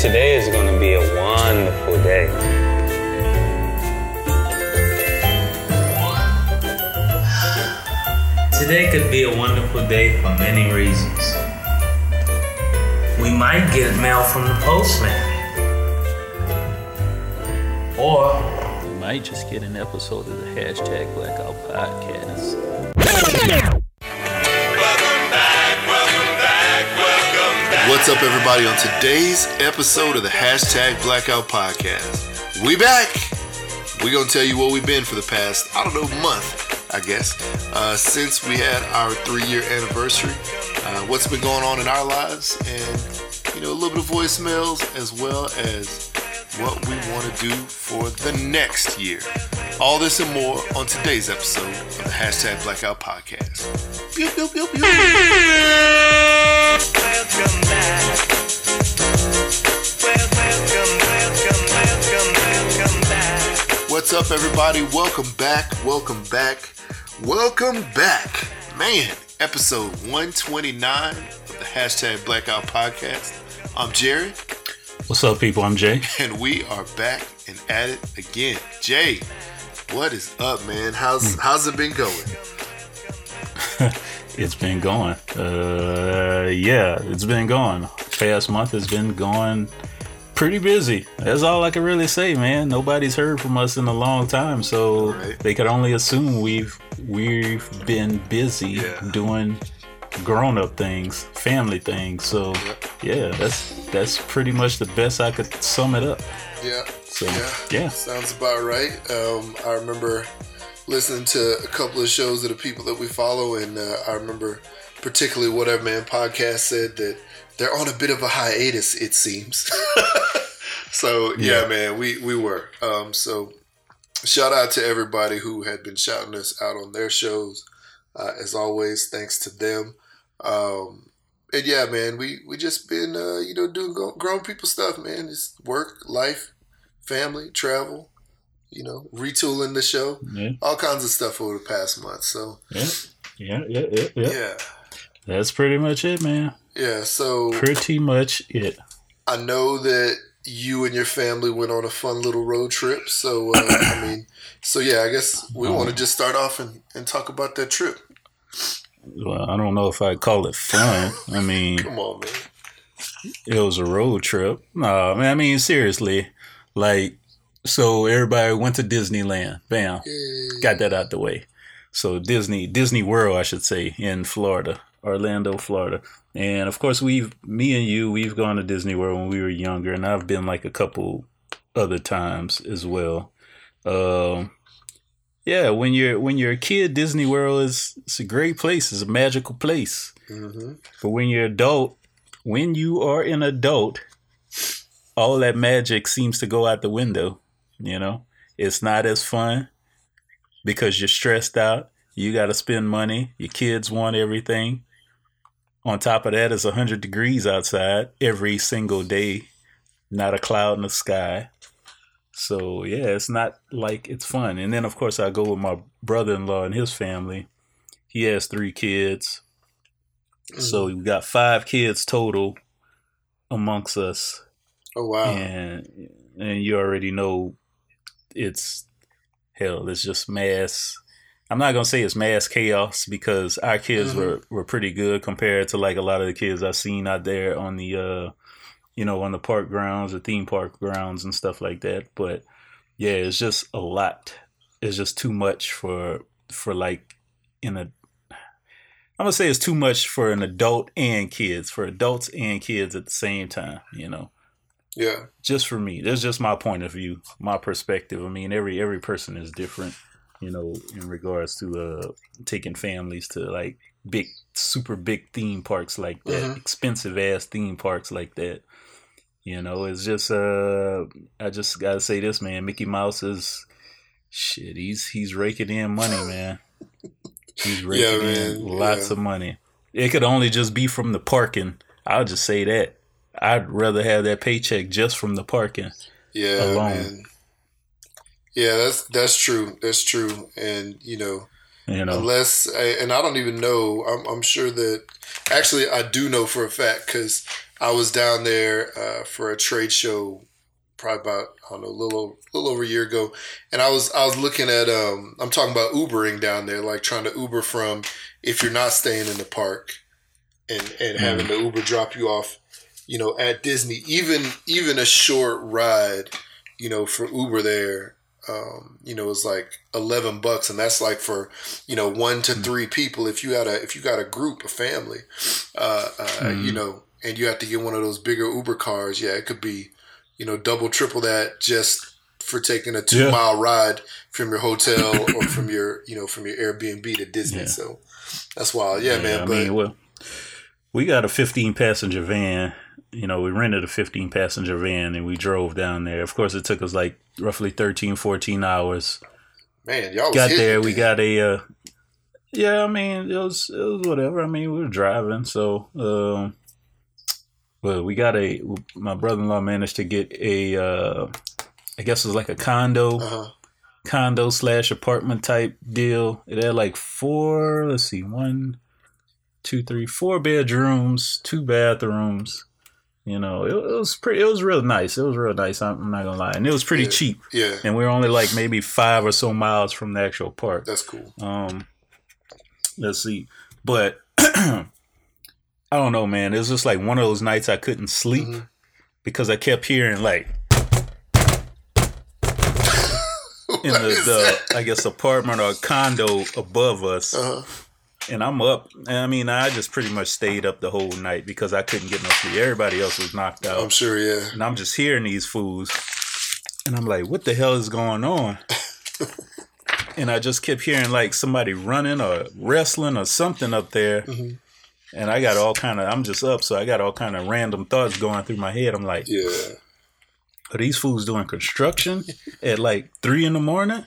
today is going to be a wonderful day. Today could be a wonderful day for many reasons. We might get mail from the postman. Or we might just get an episode of the hashtag Blackout Podcast. What's up, everybody, on today's episode of the hashtag Blackout Podcast? We back. We're going to tell you what we've been for the past, I don't know, month, I guess, uh, since we had our three year anniversary. Uh, what's been going on in our lives, and, you know, a little bit of voicemails as well as what we want to do for the next year. All this and more on today's episode of the hashtag Blackout Podcast. Pew, pew, pew, pew. What's up, everybody? Welcome back. Welcome back. Welcome back. Man, episode 129 of the hashtag Blackout Podcast. I'm Jerry, What's up, people? I'm Jay. and we are back and at it again. Jay, what is up, man? How's how's it been going? It's been going. Uh, yeah, it's been going. Past month has been going pretty busy. That's all I can really say, man. Nobody's heard from us in a long time, so Right. they could only assume we've we've been busy Yeah. doing grown up things, family things. So yeah, that's that's pretty much the best I could sum it up. Yeah. So Yeah. yeah, Sounds about right. Um, I remember listening to a couple of shows of the people that we follow, and uh, I remember particularly Whatever Man podcast said that they're on a bit of a hiatus, it seems. so yeah, Yeah. man, we we were. Um, so shout out to everybody who had been shouting us out on their shows. Uh, as always, thanks to them. Um, and yeah, man, we we just been uh, you know doing grown people stuff, man. It's work, life, family, travel. You know, retooling the show, yeah, all kinds of stuff over the past month. So yeah, yeah, yeah, yeah. yeah. yeah, That's pretty much it, man. yeah. So Pretty much it. I know that you and your family went on a fun little road trip. So uh, I mean, so yeah, I guess we want to just start off and, and talk about that trip. Well, I don't know if I'd call it fun. I mean, Come on, man. it was a road trip. No, man, I mean, seriously. Like, so everybody went to Disneyland. Bam. Yay. Got that out the way. So Disney, Disney World, I should say, in Florida, Orlando, Florida. And of course, we've, me and you, we've gone to Disney World when we were younger, and I've been like a couple other times as well. Um, yeah, when you're when you're a kid, Disney World is it's a great place. It's a magical place. hmm But when you're adult, when you are an adult, all that magic seems to go out the window. You know, it's not as fun because you're stressed out. You got to spend money. Your kids want everything. On top of that, it's 100 degrees outside every single day, not a cloud in the sky. So, yeah, it's not like it's fun. And then, of course, I go with my brother in law and his family. He has three kids. So we got five kids total amongst us, Oh wow. and and you already know it's hell. It's just mass. I'm not gonna say it's mass chaos because our kids Mhm. were were pretty good compared to like a lot of the kids I've seen out there on the uh, you know, on the park grounds or theme park grounds and stuff like that. But yeah, it's just a lot. It's just too much for for like in a I'm gonna say it's too much for an adult and kids, for adults and kids at the same time, you know. Yeah. Just for me. That's just my point of view, my perspective. I mean, every every person is different, you know, in regards to uh taking families to like big super big theme parks like that, Mhm. expensive ass theme parks like that. You know, it's just uh I just gotta say this, man. Mickey Mouse is shit, he's he's raking in money, man. He's raking Yeah, in lots yeah. of money. It could only just be from the parking. I'll just say that. I'd rather have that paycheck just from the parking. Yeah, alone. man. Yeah, that's that's true. That's true. And you know, You know, unless and I don't even know. I'm, I'm sure that actually I do know for a fact because I was down there uh, for a trade show, probably about I don't know, a little little over a year ago, and I was I was looking at um I'm talking about Ubering down there, like trying to Uber from if you're not staying in the park, and and Mm. having the Uber drop you off, you know, at Disney, even even a short ride, you know, for Uber there. Um, you know, is like eleven bucks, and that's like for you know one to Mm. three people. If you had a if you got a group, a family, uh, uh, Mhm. you know, and you have to get one of those bigger Uber cars, yeah, it could be, you know, double, triple that just for taking a two Yeah. mile ride from your hotel or from your, you know, from your Airbnb to Disney. Yeah. So that's wild. Yeah, man. I but mean, well, we got a 15 passenger van. You know, we rented a 15 passenger van and we drove down there. Of course, it took us like roughly 13, 14 hours. man, y'all got there, we got a. Uh, yeah, I mean, it was it was whatever. I mean, we were driving, so. Um, well, we got a. My brother-in-law managed to get a. Uh, I guess it was like a condo. Uh-huh. condo slash apartment type deal. It had like four, let's see, one, two, three, four bedrooms, two bathrooms. You know, it, it was pretty. It was real nice. It was real nice. I'm, I'm not gonna lie, and it was pretty Yeah. cheap. Yeah, And we were only like maybe five or so miles from the actual park. that's cool. Um, let's see, but I don't know, man. It was just like one of those nights I couldn't sleep Mhm. because I kept hearing like in the, the? I guess apartment or condo above us, Uh-huh. and I'm up. And I mean, I just pretty much stayed up the whole night because I couldn't get no sleep. Everybody else was knocked out, I'm sure, yeah. and I'm just hearing these fools, and I'm like, "What the hell is going on?" and I just kept hearing like somebody running or wrestling or something up there. Mhm. And I got all kind of, I'm just up, so I got all kind of random thoughts going through my head. I'm like, Yeah. are these fools doing construction at like three in the morning?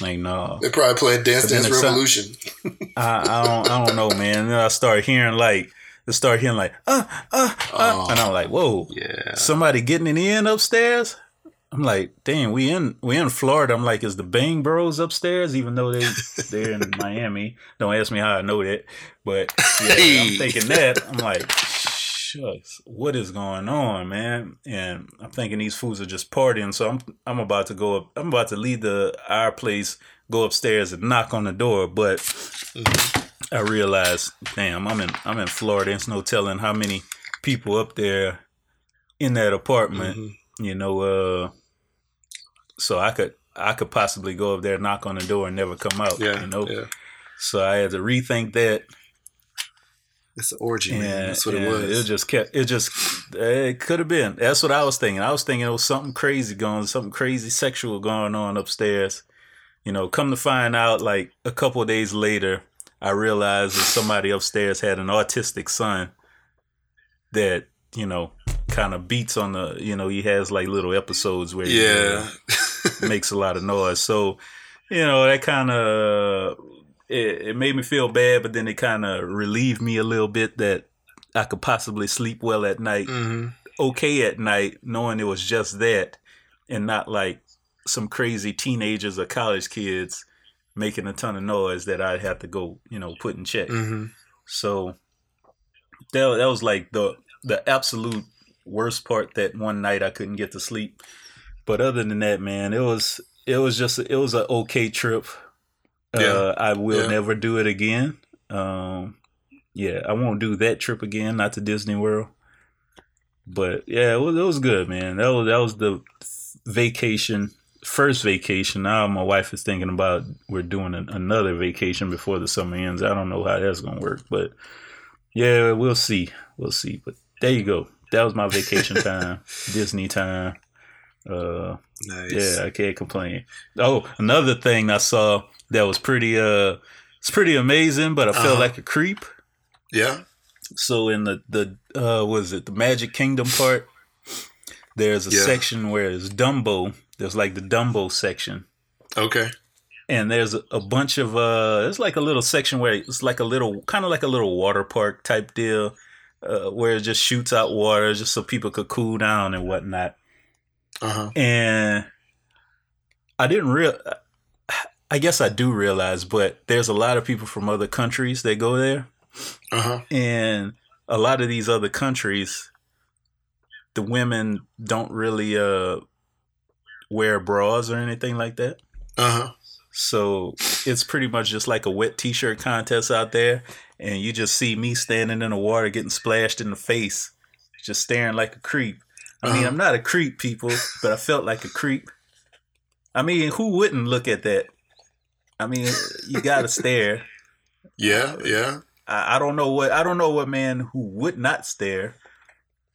Like, no. They're probably playing Dance Dance Revolution. I, I don't I don't know, man. And then I start hearing like I start hearing like uh uh uh Oh. and I'm like, whoa, Yeah. somebody getting it in upstairs? I'm like, damn, we in we in Florida. I'm like, is the Bang Bros upstairs? Even though they they're in Miami. Don't ask me how I know that. But yeah, Hey. I'm thinking that. I'm like, shucks, what is going on, man? And I'm thinking these fools are just partying. So I'm I'm about to go up. I'm about to leave the our place, go upstairs and knock on the door. But I realized, damn, I'm in I'm in Florida. It's no telling how many people up there in that apartment. Mhm. You know, uh, so I could I could possibly go up there, knock on the door, and never come out. Yeah. you know. Yeah. So I had to rethink that. It's an orgy, And, man. That's what it was. It just kept. It just. It could have been. That's what I was thinking. I was thinking it was something crazy going, something crazy sexual going on upstairs. You know, come to find out, like a couple of days later, I realized that somebody upstairs had an autistic son that you know kind of beats on the. You know, he has like little episodes where he, uh, yeah. Makes a lot of noise. So, you know, that kind of it, it made me feel bad, but then it kind of relieved me a little bit that I could possibly sleep well at night, hmm okay at night, knowing it was just that, and not like some crazy teenagers or college kids making a ton of noise that I'd have to go, you know, put in check. hmm So that that was like the the absolute worst part. That one night I couldn't get to sleep. But other than that, man, it was it was just it was an okay trip. Yeah. Uh, I will Yeah. never do it again. Um, yeah, I won't do that trip again. Not to Disney World. But yeah, it was, it was good, man. That was that was the vacation, first vacation. Now my wife is thinking about we're doing an, another vacation before the summer ends. I don't know how that's gonna work, but yeah, we'll see. We'll see. But there you go. That was my vacation time, Disney time. Uh, Nice. yeah, I can't complain. Oh, another thing I saw that was pretty uh, it's pretty amazing, but I felt Uh-huh. like a creep. Yeah. So in the the uh was it the Magic Kingdom part? There's a Yeah. section where it's Dumbo. There's like the Dumbo section. Okay. And there's a, a bunch of uh it's like a little section where it's like a little kind of like a little water park type deal. Uh, where it just shoots out water just so people could cool down and whatnot. Uh huh. And I didn't real I guess I do realize, but there's a lot of people from other countries that go there. Uh huh. and a lot of these other countries, the women don't really uh wear bras or anything like that. Uh huh. So it's pretty much just like a wet t-shirt contest out there, and you just see me standing in the water getting splashed in the face, just staring like a creep. I mean, Uh-huh. I'm not a creep, people, but I felt like a creep. I mean, who wouldn't look at that? I mean, you gotta stare. Yeah, yeah. I, I don't know what I don't know what man who would not stare.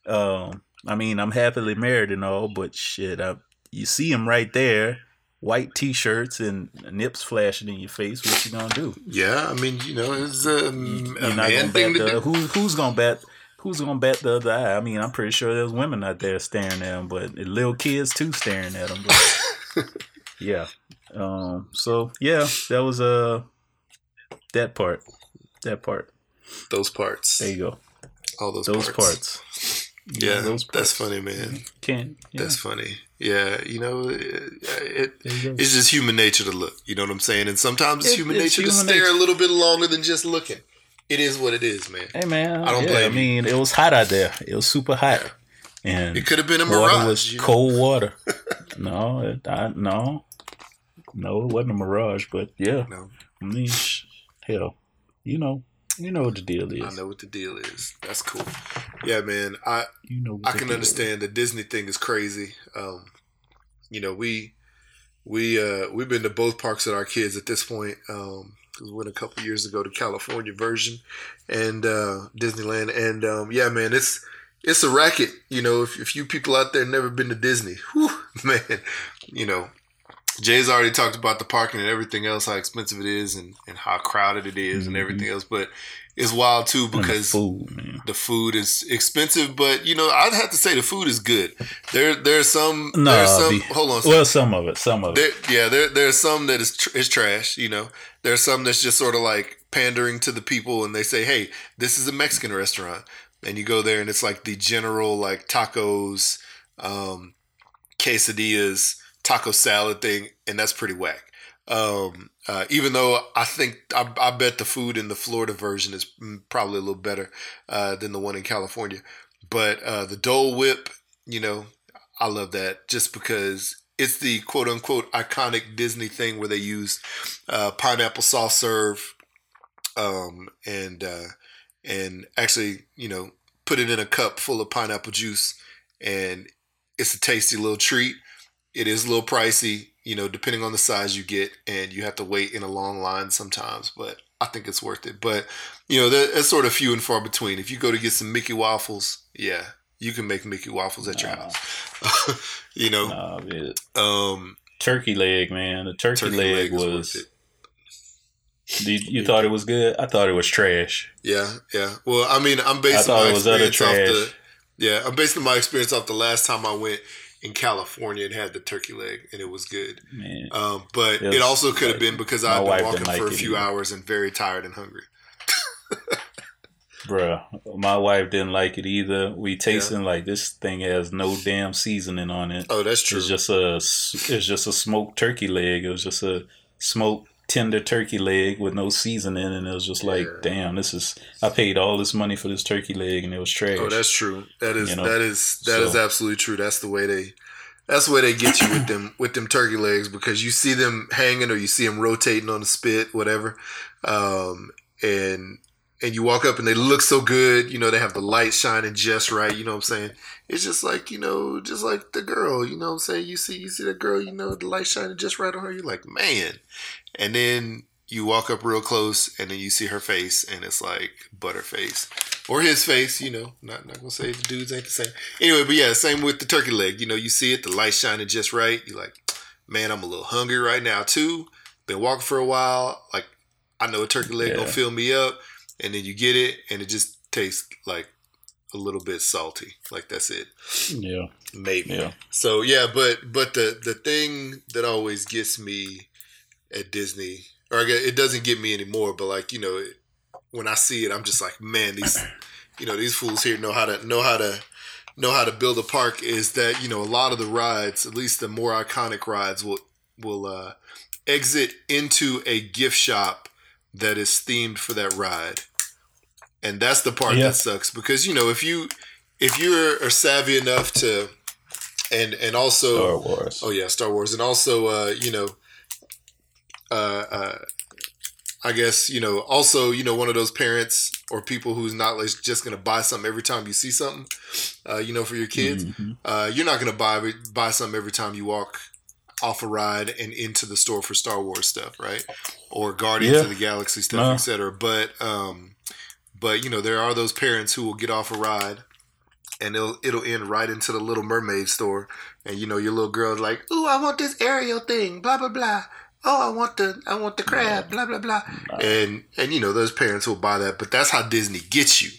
Um, I mean, I'm happily married and all, but shit, I, you see him right there, white t-shirts and nips flashing in your face. What you gonna do? Yeah, I mean, you know, it's um, a You're not man gonna thing to do. who, who's gonna bat who's gonna bat the other eye? I mean, I'm pretty sure there's women out there staring at him, but little kids too staring at him. But yeah. Um. So yeah, that was uh that part. That part. Those parts. There you go. All those, Those parts. parts. Yeah, those parts. that's funny, man. Can yeah. That's funny. Yeah, you know, it, it There you go. it's just human nature to look. You know what I'm saying? And sometimes it's It- human it's nature to stare nature. a little bit longer than just looking. It is what it is, man. Hey man, I don't yeah, blame I you. mean, it was hot out there. It was super hot, and It could have been a water mirage. was you know? cold water. no, it, I, no, no, it wasn't a mirage. But yeah, No, I mean, hell, you know, you know what the deal is. I know what the deal is. That's cool. Yeah, man. I You know, I can understand the Disney thing is crazy. Um, you know, we we uh we've been to both parks with our kids at this point. Um, went a couple years ago to California version and uh, Disneyland, and um, yeah, man, it's it's a racket. You know, if, if you people out there never been to Disney, whew, man, you know. Jay's already talked about the parking and everything else, how expensive it is, and, and how crowded it is, and Mhm. everything else. But it's wild too And the because food, the food is expensive, but you know, I'd have to say the food is good. There, there's some, No, there's some. the- hold on, Well, some of it, some of it. yeah, there, there's some that is tr- is trash. You know, there's some that's just sort of like pandering to the people, and they say, "Hey, this is a Mexican restaurant," and you go there, and it's like the general like tacos, um, quesadillas, taco salad thing, and that's pretty whack. Um, uh, even though I think I, I bet the food in the Florida version is probably a little better uh, than the one in California, but uh, the Dole Whip, you know, I love that just because it's the quote unquote iconic Disney thing where they use uh, pineapple soft serve, um, and uh, and actually, you know, put it in a cup full of pineapple juice, and it's a tasty little treat. It is a little pricey, you know, depending on the size you get, and you have to wait in a long line sometimes. But I think it's worth it. But you know, that- that's sort of few and far between. If you go to get some Mickey waffles, yeah, you can make Mickey waffles at your house. you know, Nah, um, turkey leg, man. The turkey, turkey leg, leg was. You, you thought it was good? I thought it was trash. Yeah, yeah. Well, I mean, I'm basing my it was utter experience off the. Yeah, I'm basing my experience off the last time I went in California and had the turkey leg, and it was good. Man, Um, but Yes, it also could have been because I've been walking for a few either. hours and very tired and hungry. bruh, my wife didn't like it either. We tasting like this thing has no damn seasoning on it. Oh, that's true. It's just a it's just a smoked turkey leg. It was just a smoked tender turkey leg with no seasoning, and it was just like, Yeah. damn, this is. I paid all this money for this turkey leg, and it was trash. oh, that's true. That is You know, that is that is so- absolutely true. That's the way they. That's the way they get you with them with them turkey legs because you see them hanging or you see them rotating on the spit, whatever, um, and and you walk up and they look so good. You know they have the light shining just right. You know what I'm saying? It's just like you know, just like the girl. You know what I'm saying? You see, you see the girl. You know the light shining just right on her. You're like, man. And then you walk up real close and then you see her face and it's like butterface or his face. You know, not not gonna say the dudes ain't the same. Anyway, but yeah, same with the turkey leg. You know, you see it, the light shining just right. You're like, man, I'm a little hungry right now too. Been walking for a while. Like, I know a turkey leg gonna fill me up. And then you get it, and it just tastes like a little bit salty. Like that's it, yeah, maybe. yeah. So yeah, but but the the thing that always gets me at Disney, or I guess it doesn't get me anymore, but like you know, it, when I see it, I'm just like, man, these you know these fools here know how to know how to know how to build a park. Is that you know a lot of the rides, at least the more iconic rides, will will uh, exit into a gift shop that is themed for that ride. and that's the part Yeah. that sucks because you know if you if you're are savvy enough to and and also Star Wars. Oh yeah, Star Wars, and also uh, you know, uh, uh, I guess you know also you know one of those parents or people who's not like just gonna buy something every time you see something, uh, you know, for your kids. Mhm. Uh, you're not gonna buy buy something every time you walk off a ride and into the store for Star Wars stuff, right? Or Guardians Yeah. of the Galaxy stuff, No. etc. But um, but you know there are those parents who will get off a ride. And it'll it'll end right into the Little Mermaid store, and you know your little girl's like, "Ooh, I want this Ariel thing, blah blah blah. Oh, I want the I want the crab, blah blah blah." And and you know those parents will buy that, but that's how Disney gets you.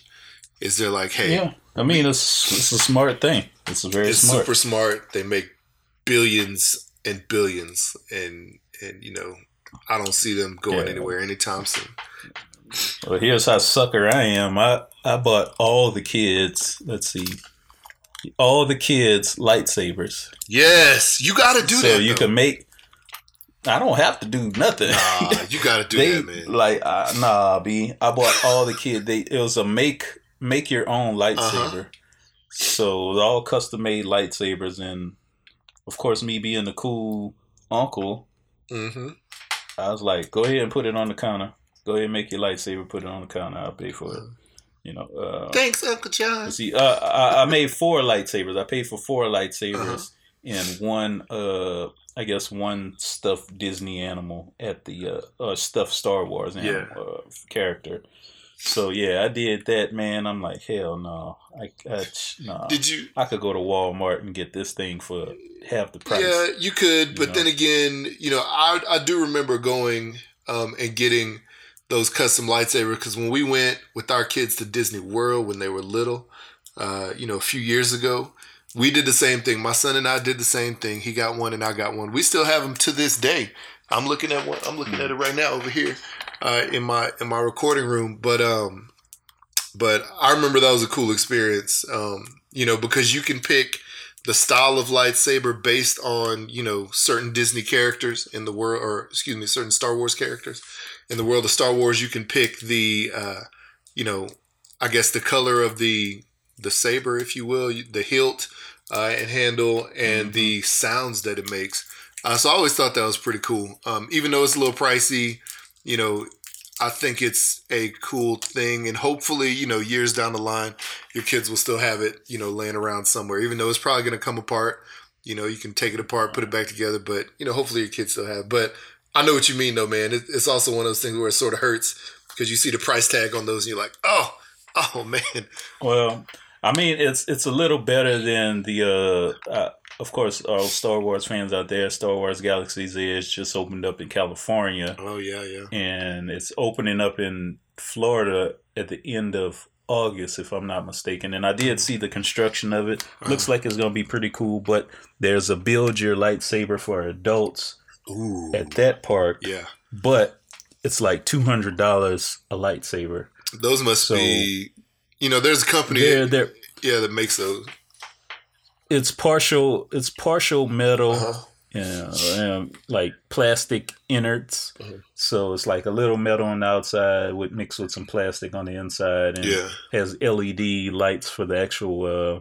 Is they're like, "Hey, Yeah, I mean it's it's a smart thing. It's a very it's smart. super smart. They make billions and billions, and and you know I don't see them going Yeah. anywhere anytime soon. Well, here's how sucker I am. I I bought all the kids. Let's see, all the kids lightsabers, Yes, you got to do so that. So you though. can make. I don't have to do nothing. Nah, you got to do they that, man. like uh, nah, b. I bought all the kids. They it was a make make your own lightsaber. Uh-huh. So it was all custom made lightsabers, and of course, me being the cool uncle, hmm I was like, "Go ahead and put it on the counter. Go ahead and make your lightsaber. Put it on the counter. I'll pay for it." You know. Uh, Thanks, Uncle John. see, uh, I, I made four lightsabers. I paid for four lightsabers Uh-huh. and one, uh, I guess, one stuffed Disney animal at the uh, uh stuffed Star Wars animal, uh, character. So yeah, I did that, man. I'm like, hell no, I, I no. Did you? I could go to Walmart and get this thing for half the price. Yeah, you could, but know? then again, you know, I I do remember going um, and getting those custom lightsabers because when we went with our kids to Disney World when they were little, uh, you know, a few years ago, we did the same thing. My son and I did the same thing. He got one and I got one. We still have them to this day. I'm looking at one. I'm looking at it right now over here uh, in my in my recording room. But um, but I remember that was a cool experience. Um, you know, because you can pick the style of lightsaber based on you know certain Disney characters in the world, or excuse me, certain Star Wars characters in the world of Star Wars. You can pick the uh, you know, I guess the color of the the saber, if you will, the hilt uh, and handle, and the sounds that it makes. Uh, so I always thought that was pretty cool. Um, even though it's a little pricey, you know, I think it's a cool thing, and hopefully, you know, years down the line, your kids will still have it, you know, laying around somewhere. Even though it's probably going to come apart, you know, you can take it apart, put it back together, but you know, hopefully your kids still have. it. But I know what you mean, though, man. It, it's also one of those things where it sort of hurts because you see the price tag on those, and you're like, oh, oh man, Well, I mean, it's it's a little better than the. Uh, uh, of course, all Star Wars fans out there, Star Wars Galaxy's Edge just opened up in California, oh yeah, yeah. and it's opening up in Florida at the end of August, if I'm not mistaken. And I did see the construction of it. Looks like it's gonna be pretty cool. But there's a build your lightsaber for adults Ooh, at that park, yeah. but it's like two hundred dollars a lightsaber. Those must So- be, you know, there's a company, They're they're yeah, that makes those. it's partial it's partial metal Uh-huh. yeah, um, like plastic innards Mhm. so it's like a little metal on the outside with mixed with some plastic on the inside and Yeah, has led lights for the actual uh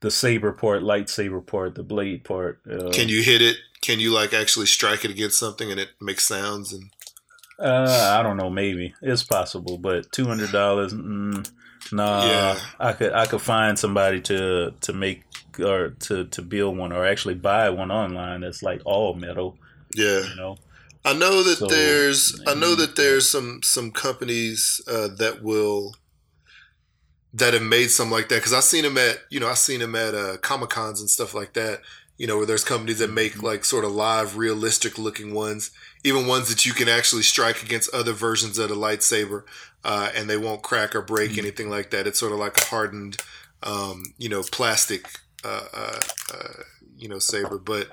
the saber part lightsaber part the blade part uh, can you hit it? Can you like actually strike it against something and it makes sounds and? uh i don't know maybe it's possible but $200 mm, nah Yeah. i could i could find somebody to to make or to to build one or actually buy one online that's like all metal Yeah, you know I know that So, there's I know that there's some some companies uh, that will that have made some like that because I've seen them at you know I've seen them at uh, comic cons and stuff like that. You know where there's companies that make Mm-hmm. like sort of live, realistic looking ones, even ones that you can actually strike against other versions of the lightsaber, uh, and they won't crack or break Mhm. anything like that. It's sort of like a hardened, um, you know, plastic, uh, uh, uh, you know, saber. But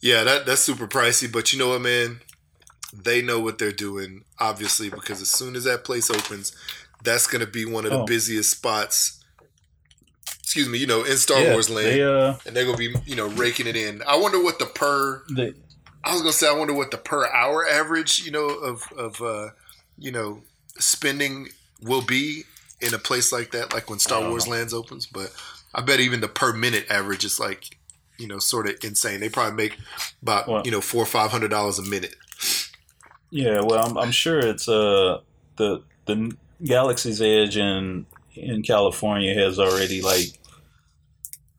yeah, that that's super pricey. But you know what, man? they know what they're doing, obviously, because as soon as that place opens, that's going to be one of the Oh. busiest spots. Excuse me, you know, in Star Yeah, Wars land, They uh, and they're going to be, you know, raking it in. I wonder what the per. I was going to say, I wonder what the per hour average, you know, of of uh, you know, spending will be in a place like that, like when Star Wars know. Lands opens. But I bet even the per minute average is like, you know, sort of insane. They probably make about Well- you know four or five hundred dollars a minute. Yeah, well, I'm, I'm sure it's uh the the Galaxy's Edge in in California has already like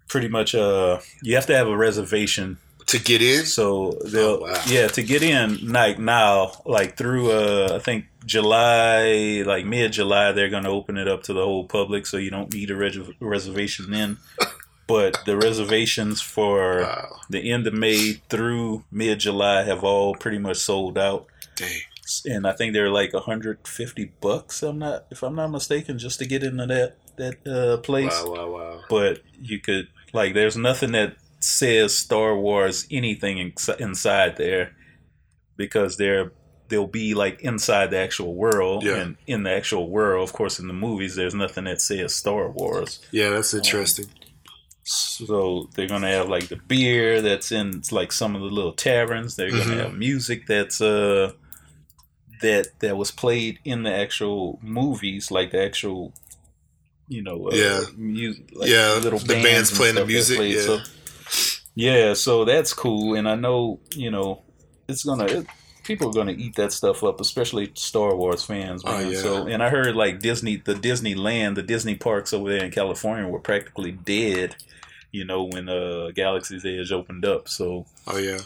pretty much uh you have to have a reservation To get in, so they'll Oh, wow. yeah to get in like now like through uh I think July like mid July they're gonna open it up to the whole public so you don't need a res- reservation then but the reservations for wow, the end of May through mid July have all pretty much sold out dang, and I think they're like 150 bucks. I'm not, if I'm not mistaken, just to get into that that uh, place. wow, wow, wow. But you could like, there's nothing that says Star Wars anything in, inside there because they're they'll be like inside the actual world, Yeah. and in the actual world, of course, in the movies, there's nothing that says Star Wars. Yeah, that's interesting. So they're gonna have like the beer that's in like some of the little taverns. They're gonna have music that's uh that that was played in the actual movies, like the actual you know uh, Yeah. music, like Yeah, little the bands playing the music, yeah. So, yeah, so that's cool, and I know you know it's gonna. It, People are gonna eat that stuff up, especially Star Wars fans, Oh, man. yeah. So, and I heard like Disney, the Disneyland, the Disney parks over there in California were practically dead you know, when uh, Galaxy's Edge opened up. So Oh yeah,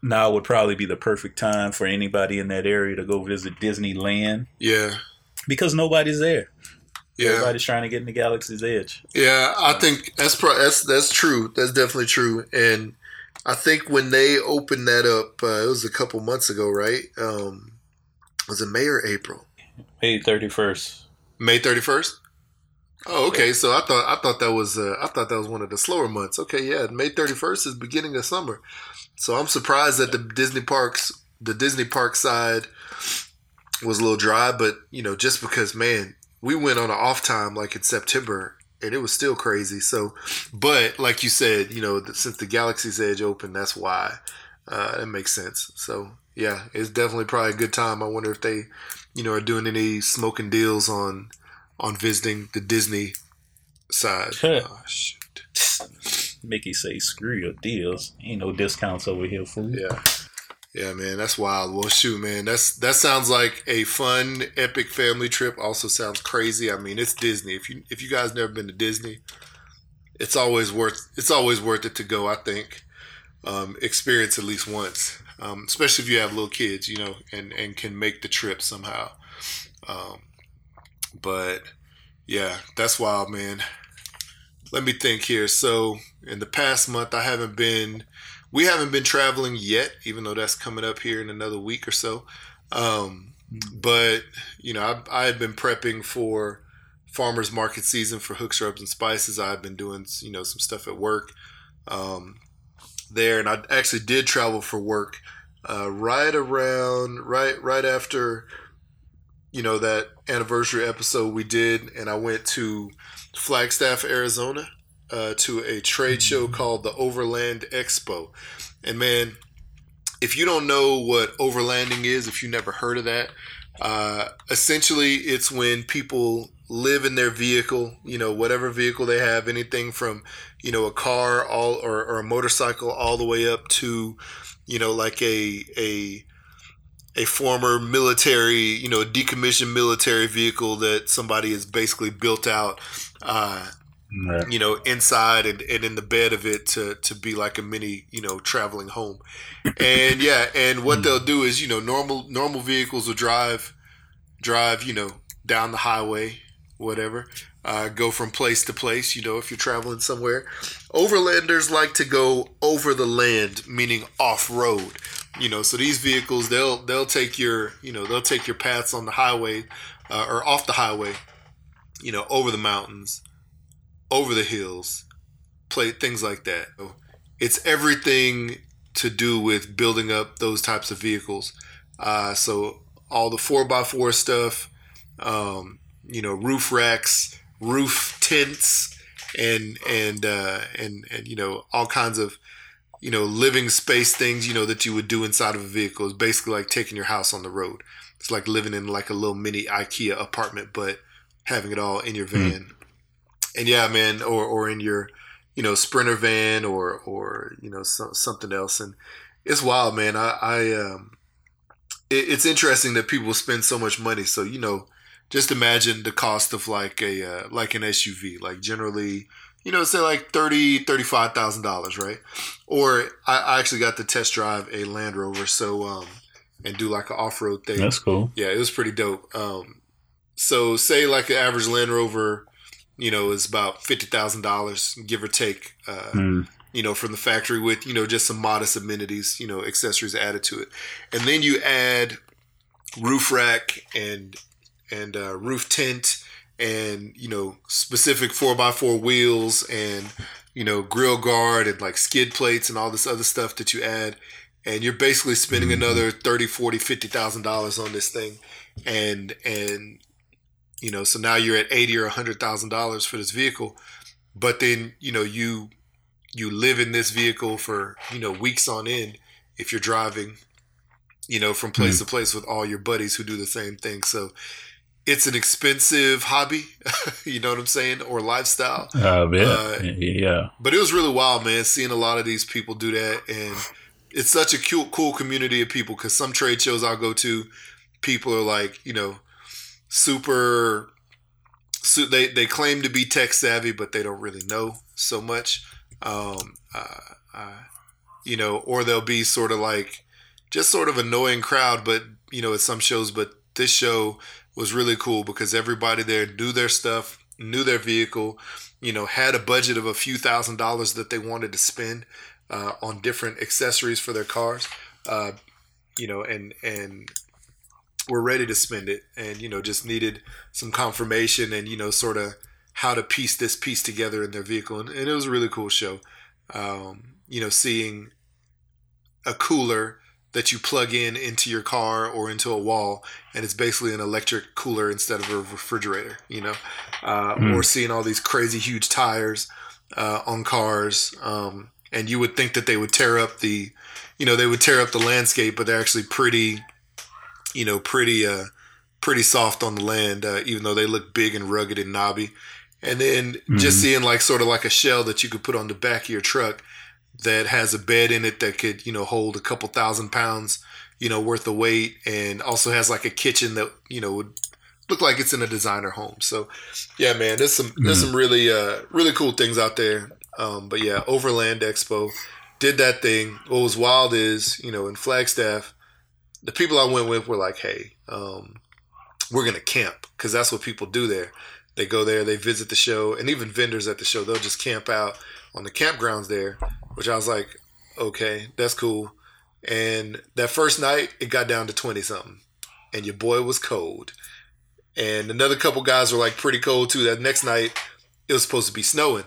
now would probably be the perfect time for anybody in that area to go visit Disneyland yeah, because nobody's there. Yeah. Everybody's trying to get in the Galaxy's Edge. Yeah, I think that's pro- that's that's true. That's definitely true. And I think when they opened that up, uh, it was a couple months ago, right? Um, was it May or April? May thirty first. May thirty first. Oh, okay. So I thought I thought that was uh, I thought that was one of the slower months. Okay, yeah, May thirty first is beginning of summer. So I'm surprised that the Disney parks, the Disney park side, was a little dry. But you know, just because man, we went on an off time like in September, and it was still crazy. So, but like you said, you know, since the Galaxy's Edge opened, that's why uh, that makes sense. So yeah, it's definitely probably a good time. I wonder if they, you know, are doing any smoking deals on on visiting the Disney side. oh, shoot. Mickey say, "Screw your deals. Ain't no discounts over here, fool." Yeah. Yeah, man, that's wild. Well, shoot, man, that's that sounds like a fun, epic family trip. Also sounds crazy. I mean, it's Disney. If you if you guys never been to Disney, it's always worth it's always worth it to go. I think um, experience at least once, um, especially if you have little kids, you know, and and can make the trip somehow. Um, but yeah, that's wild, man. Let me think here. So in the past month, I haven't been we haven't been traveling yet, even though that's coming up here in another week or so. Um, but you know, I, I had been prepping for farmers market season for hooks, rubs, and spices. I've been doing you know some stuff at work um, there, and I actually did travel for work uh, right around right right after you know that anniversary episode we did, and I went to Flagstaff, Arizona uh, to a trade show called the Overland Expo. And man, if you don't know what overlanding is, if you never heard of that, uh, essentially it's when people live in their vehicle, you know, whatever vehicle they have, anything from, you know, a car all or, or a motorcycle all the way up to, you know, like a a a former military, you know, decommissioned military vehicle that somebody has basically built out. Uh, Right. you know, inside and, and in the bed of it to, to be like a mini, you know, traveling home. And yeah, and what they'll do is, you know, normal normal vehicles will drive drive, you know, down the highway, whatever, uh, go from place to place, you know, if you're traveling somewhere. Overlanders like to go over the land, meaning off road. You know, so these vehicles they'll they'll take your you know they'll take your paths on the highway uh, or off the highway, you know, over the mountains, over the hills, play things like that. It's everything to do with building up those types of vehicles. Uh, so all the four x four stuff, um, you know, roof racks, roof tents, and and uh, and and you know all kinds of you know living space things you know that you would do inside of a vehicle. is basically like taking your house on the road. It's like living in like a little mini IKEA apartment, but having it all in your van. Mm. And yeah, man, or or in your you know sprinter van or or you know so, something else. And it's wild, man. I, I um, it, it's interesting that people spend so much money. So you know, just imagine the cost of like a uh, like an SUV. Like generally, you know, say like thirty thirty five thousand dollars, right? Or I, I, actually got to test drive a Land Rover, so um, and do like an off road thing. That's cool. Yeah, it was pretty dope. Um, so say like an average Land Rover, you know, is about fifty thousand dollars, give or take. Uh, mm you know, from the factory with, you know, just some modest amenities, you know, accessories added to it. And then you add roof rack and and uh, roof tent and you know specific 4x4 wheels and you know grill guard and like skid plates and all this other stuff that you add and you're basically spending mm-hmm. another 30 40 50 thousand dollars on this thing and and you know so now you're at 80 or 100 thousand dollars for this vehicle but then you know you you live in this vehicle for you know weeks on end if you're driving you know from place mm. to place with all your buddies who do the same thing so it's an expensive hobby you know what i'm saying or lifestyle uh, yeah. Uh, yeah but it was really wild man seeing a lot of these people do that and it's such a cool, cool community of people because some trade shows i'll go to people are like you know super so they, they claim to be tech savvy but they don't really know so much um, uh, uh, you know, or they'll be sort of like just sort of annoying crowd, but you know, at some shows. But this show was really cool because everybody there knew their stuff, knew their vehicle, you know, had a budget of a few thousand dollars that they wanted to spend uh, on different accessories for their cars, uh, you know, and and were ready to spend it, and you know, just needed some confirmation and you know, sort of how to piece this piece together in their vehicle, and, and it was a really cool show. Um, you know, seeing a cooler that you plug in into your car or into a wall, and it's basically an electric cooler instead of a refrigerator. You know, uh, mm. or seeing all these crazy huge tires uh, on cars, um, and you would think that they would tear up the, you know, they would tear up the landscape, but they're actually pretty, you know, pretty. Uh, pretty soft on the land, uh, even though they look big and rugged and knobby and then mm-hmm. just seeing like sort of like a shell that you could put on the back of your truck that has a bed in it that could you know hold a couple thousand pounds you know worth of weight and also has like a kitchen that you know would look like it's in a designer home so yeah man there's some mm-hmm. there's some really uh really cool things out there um but yeah overland expo did that thing what was wild is you know in flagstaff the people i went with were like hey um we're gonna camp because that's what people do there they go there, they visit the show, and even vendors at the show, they'll just camp out on the campgrounds there, which I was like, okay, that's cool. And that first night, it got down to 20 something, and your boy was cold. And another couple guys were like pretty cold too. That next night, it was supposed to be snowing.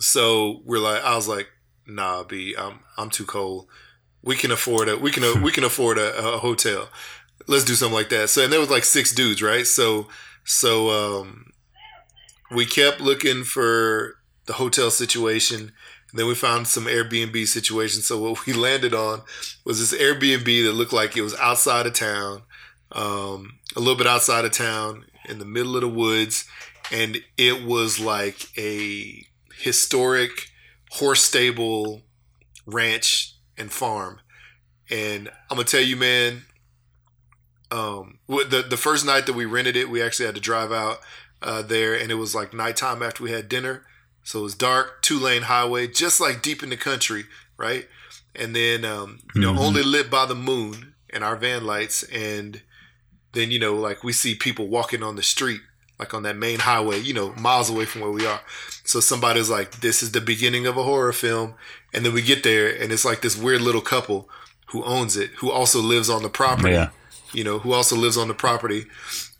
So we're like, I was like, nah, B, I'm I'm too cold. We can afford a we can we can afford a, a hotel. Let's do something like that. So and there was like six dudes, right? So so um, we kept looking for the hotel situation. then we found some Airbnb situations. So what we landed on was this Airbnb that looked like it was outside of town, um, a little bit outside of town, in the middle of the woods, and it was like a historic horse stable ranch and farm. And I'm gonna tell you, man, um, the the first night that we rented it, we actually had to drive out uh, there, and it was like nighttime after we had dinner, so it was dark, two lane highway, just like deep in the country, right? And then um, you know, mm-hmm. only lit by the moon and our van lights, and then you know, like we see people walking on the street, like on that main highway, you know, miles away from where we are. So somebody's like, "This is the beginning of a horror film," and then we get there, and it's like this weird little couple who owns it, who also lives on the property. Yeah you know, who also lives on the property,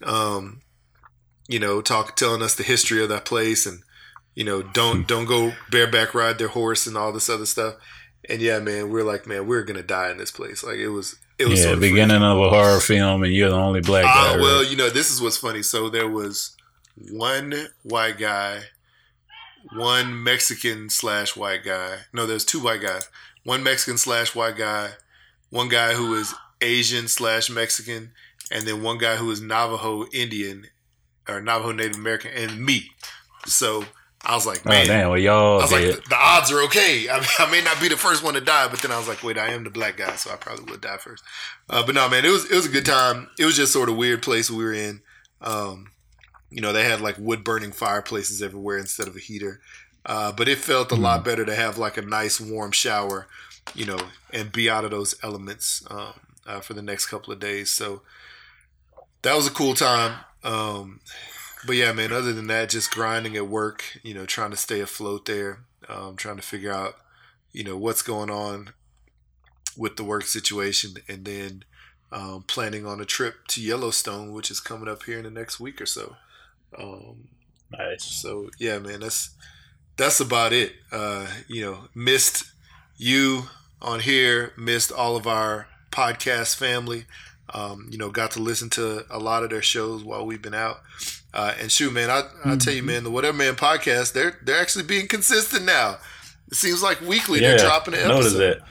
um, you know, talk telling us the history of that place and you know, don't hmm. don't go bareback ride their horse and all this other stuff. And yeah, man, we're like, man, we're gonna die in this place. Like it was it was yeah, sort of beginning of a horror film, and you're the only black guy. Uh, well, right? you know, this is what's funny. So there was one white guy, one Mexican slash white guy. No, there's two white guys. One Mexican slash white guy, one guy who is Asian slash Mexican, and then one guy who is Navajo Indian, or Navajo Native American, and me. So I was like, Oh man, damn, well y'all I was like, the, the odds are okay. I, I may not be the first one to die, but then I was like, wait, I am the black guy, so I probably would die first. Uh, but no, man, it was it was a good time. It was just sort of weird place we were in. Um, you know, they had like wood burning fireplaces everywhere instead of a heater. Uh, but it felt a lot better to have like a nice warm shower, you know, and be out of those elements um, uh, for the next couple of days. So that was a cool time. Um, but yeah, man, other than that, just grinding at work, you know, trying to stay afloat there, um, trying to figure out, you know, what's going on with the work situation, and then um, planning on a trip to Yellowstone, which is coming up here in the next week or so. Um, nice. so yeah, man, that's that's about it. Uh, you know, missed you on here, missed all of our podcast family. Um, you know, got to listen to a lot of their shows while we've been out. Uh, and shoot, man, I I tell you, man, the Whatever Man podcast, they're they're actually being consistent now. It seems like weekly Yeah, they're dropping an notice episode. that.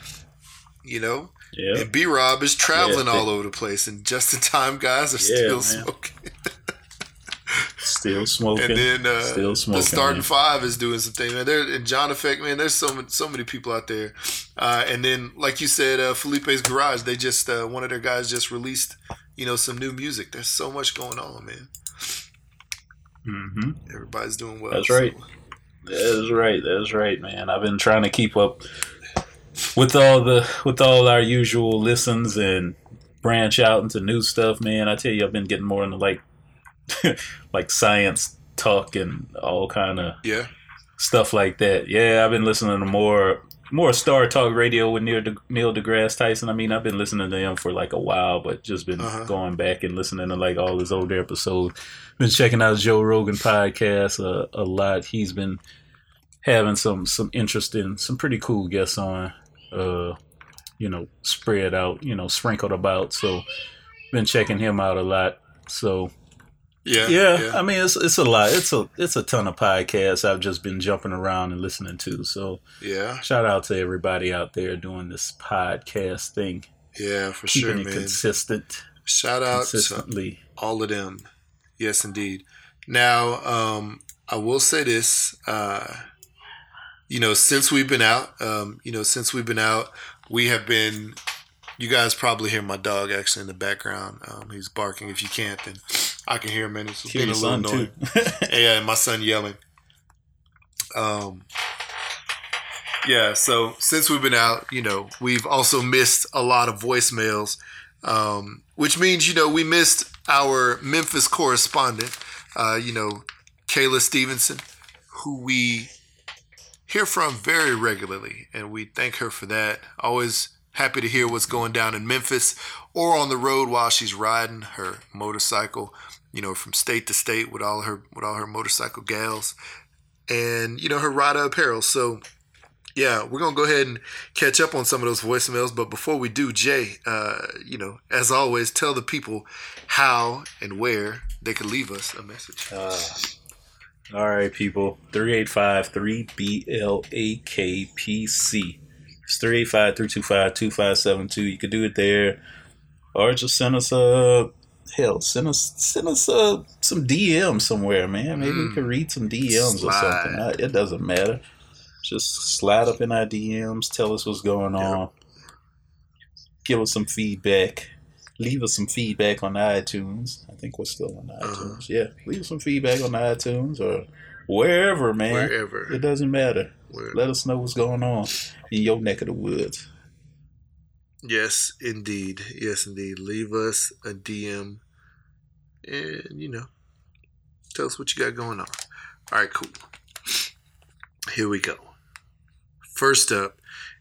You know, Yeah. and B Rob is traveling Yeah, all over the place, and just in time guys are Yeah, still man. smoking. Still smoking. And then uh, Still smoking. the starting man. five is doing some things, man. There and John Effect, man. There's so many, so many people out there. Uh, and then, like you said, uh, Felipe's Garage. They just uh, one of their guys just released, you know, some new music. There's so much going on, man. Mm-hmm. Everybody's doing well. That's so- right. That's right. That's right, man. I've been trying to keep up with all the with all our usual listens and branch out into new stuff, man. I tell you, I've been getting more into like like science talk and all kind of Yeah. stuff like that. Yeah, I've been listening to more more Star Talk Radio with Neil, De, Neil deGrasse Tyson. I mean, I've been listening to him for like a while, but just been Uh-huh. going back and listening to like all his older episodes. Been checking out Joe Rogan podcast a, a lot. He's been having some some interesting, some pretty cool guests on. Uh, you know, spread out, you know, sprinkled about. So, been checking him out a lot. So, Yeah. yeah, I mean it's it's a lot. It's a it's a ton of podcasts I've just been jumping around and listening to. So yeah. shout out to everybody out there doing this podcast thing, Yeah, for keeping sure, it man. consistent, Shout out to consistently. all of them. Yes, indeed. Now, um, I will say this. Uh, you know, since we've been out, um, you know, since we've been out, we have been. You guys probably hear my dog actually in the background. Um, he's barking. If you can't, then I can hear him, and it's Hear being a little son annoying. yeah, and my son yelling. Um, yeah, so since we've been out, you know, we've also missed a lot of voicemails, um, which means, you know, we missed our Memphis correspondent, uh, you know, Kayla Stevenson, who we hear from very regularly, and we thank her for that. Always happy to hear what's going down in Memphis or on the road while she's riding her motorcycle, you know, from state to state with all her with all her motorcycle gals and you know her rider apparel. So yeah, we're gonna go ahead and catch up on some of those voicemails. But before we do, Jay, uh, you know, as always, tell the people how and where they can leave us a message. Uh, all right, people. 385 3BLAKPC. It's 385 325 2572. You can do it there. Or just send us a. Hell, send us send us uh, some DM somewhere, man. Maybe we Mm. can read some DMs or something. Uh, It doesn't matter. Just slide up in our DMs. Tell us what's going on. Give us some feedback. Leave us some feedback on iTunes. I think we're still on Uh-huh. iTunes. Yeah, leave us some feedback on iTunes or wherever, man. Wherever. It doesn't matter. Where- Let us know what's going on in your neck of the woods. Yes, indeed. Yes, indeed. Leave us a DM and, you know, tell us what you got going on. All right, cool. Here we go. First up,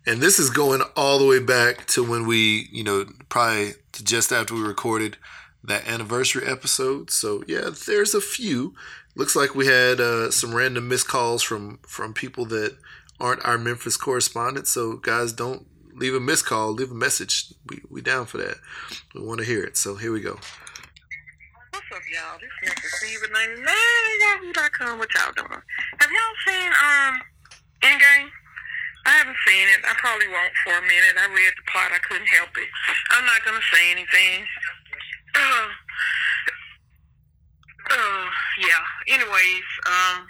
and this is going all the way back to when we, you know, probably to just after we recorded that anniversary episode. So, yeah, there's a few. Looks like we had uh, some random missed calls from from people that aren't our Memphis correspondents. So, guys, don't leave a missed call, leave a message. We we down for that. We want to hear it. So here we go. What's up, y'all? This is Mr. Steve at 99 Yahoo.com. What y'all doing? Have y'all seen um Endgame? I haven't seen it. I probably won't for a minute. I read the plot. I couldn't help it. I'm not gonna say anything. Uh, uh, yeah. Anyways, um,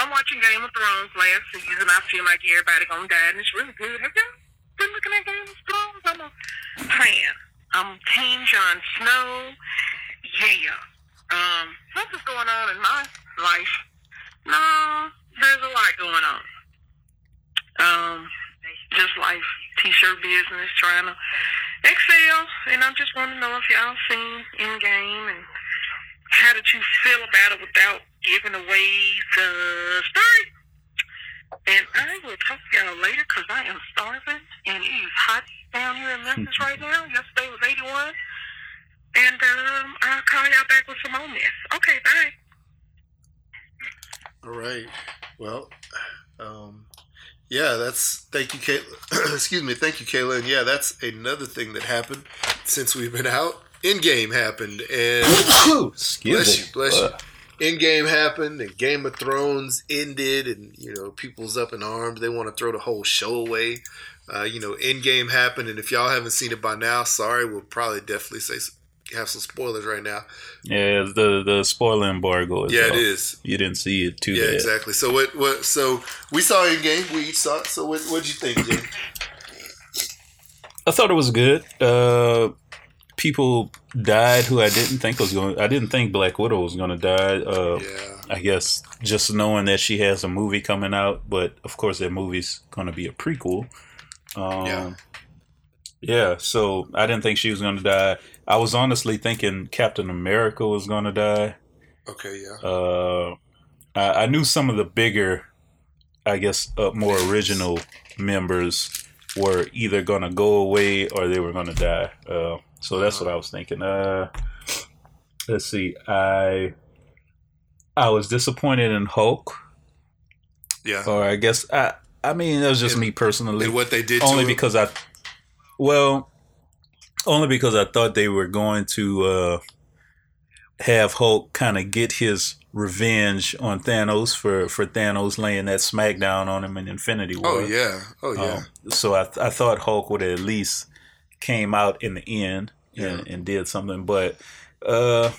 I'm watching Game of Thrones last season. I feel like everybody gonna die, and it's really good. Have you been looking at Game of Thrones? I'm a fan. I'm Team Jon Snow. Yeah. Um, something's going on in my life. No, there's a lot going on. Um, just life, t-shirt business, trying to excel, and I just want to know if y'all seen Endgame and how did you feel about it without giving away the story? And I will talk to y'all later because I am starving and it is hot down here in Memphis right now. Yesterday was 81. And um, I'll call y'all back with some more mess. Okay, bye. All right. Well, um, yeah, that's thank you, Kayla. Excuse me, thank you, Kayla. And yeah, that's another thing that happened since we've been out. Endgame happened, and Excuse bless me. you, bless Uh, you. Endgame happened, and Game of Thrones ended, and you know people's up in arms. They want to throw the whole show away. Uh, you know, Endgame happened, and if y'all haven't seen it by now, sorry, we'll probably definitely say have some spoilers right now. Yeah, the the spoiler embargo. Is Yeah, it is. You didn't see it too Yeah, bad. exactly. So what? What? So we saw Endgame. We each saw it. So what? What'd you think, Jay? I thought it was good. Uh, people died who I didn't think was going. I didn't think Black Widow was going to die. Uh, Yeah. I guess just knowing that she has a movie coming out, but of course that movie's going to be a prequel. Um, Yeah. yeah. So I didn't think she was going to die. I was honestly thinking Captain America was going to die. Okay. Yeah. Uh, I, I knew some of the bigger, I guess, uh, more original members were either going to go away or they were going to die. Uh, so that's what I was thinking. Uh, let's see. I I was disappointed in Hulk, Yeah. or I guess I. I mean, that was just And- me personally and what they did only to him? because I, well, only because I thought they were going to uh, have Hulk kind of get his revenge on Thanos for for Thanos laying that smackdown on him in Infinity War. Oh yeah. Oh yeah. Um, so I I thought Hulk would at least came out in the end and, and did something, but uh,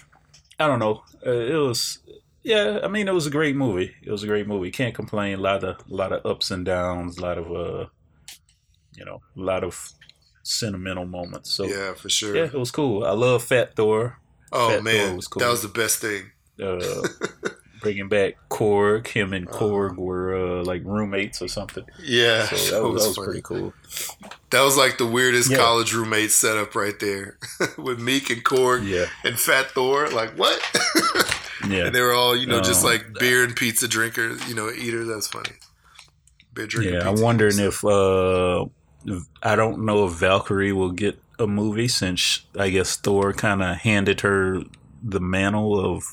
I don't know. Uh, it was. Yeah, I mean, it was a great movie. It was a great movie. Can't complain. A lot of, a lot of ups and downs. A lot of, uh, you know, a lot of sentimental moments. So yeah, for sure. yeah, it was cool. I love Fat Thor. oh Fat man, Thor was cool. that was the best thing. Uh, bringing back Korg. Him and Uh-huh. Korg were uh, like roommates or something. Yeah, So that, that was, was, that was pretty cool. That was like the weirdest Yeah. college roommate setup right there, with Miek and Korg Yeah, and Fat Thor. Like what? yeah. and they were all you know just Um, like beer and pizza drinkers, you know, eaters. That's funny. Beer drinking. Yeah, I'm wondering if uh, I don't know if Valkyrie will get a movie since I guess Thor kind of handed her the mantle of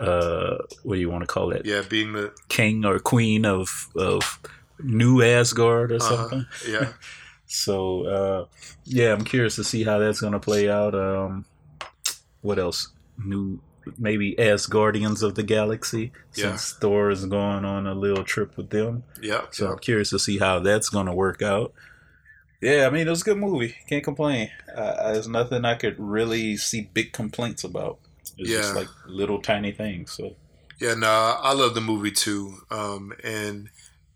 uh, what do you want to call it, Yeah, being the king or queen of of New Asgard or uh something. Yeah, So uh, yeah, I'm curious to see how that's gonna play out. Um, what else? New maybe as Guardians of the Galaxy Yeah. since Thor is going on a little trip with them. yeah, So yeah. I'm curious to see how that's going to work out. Yeah, I mean, it was a good movie. Can't complain. Uh, there's nothing I could really see big complaints about. It's just Yeah. like little tiny things. So Yeah, no, I love the movie too. Um, and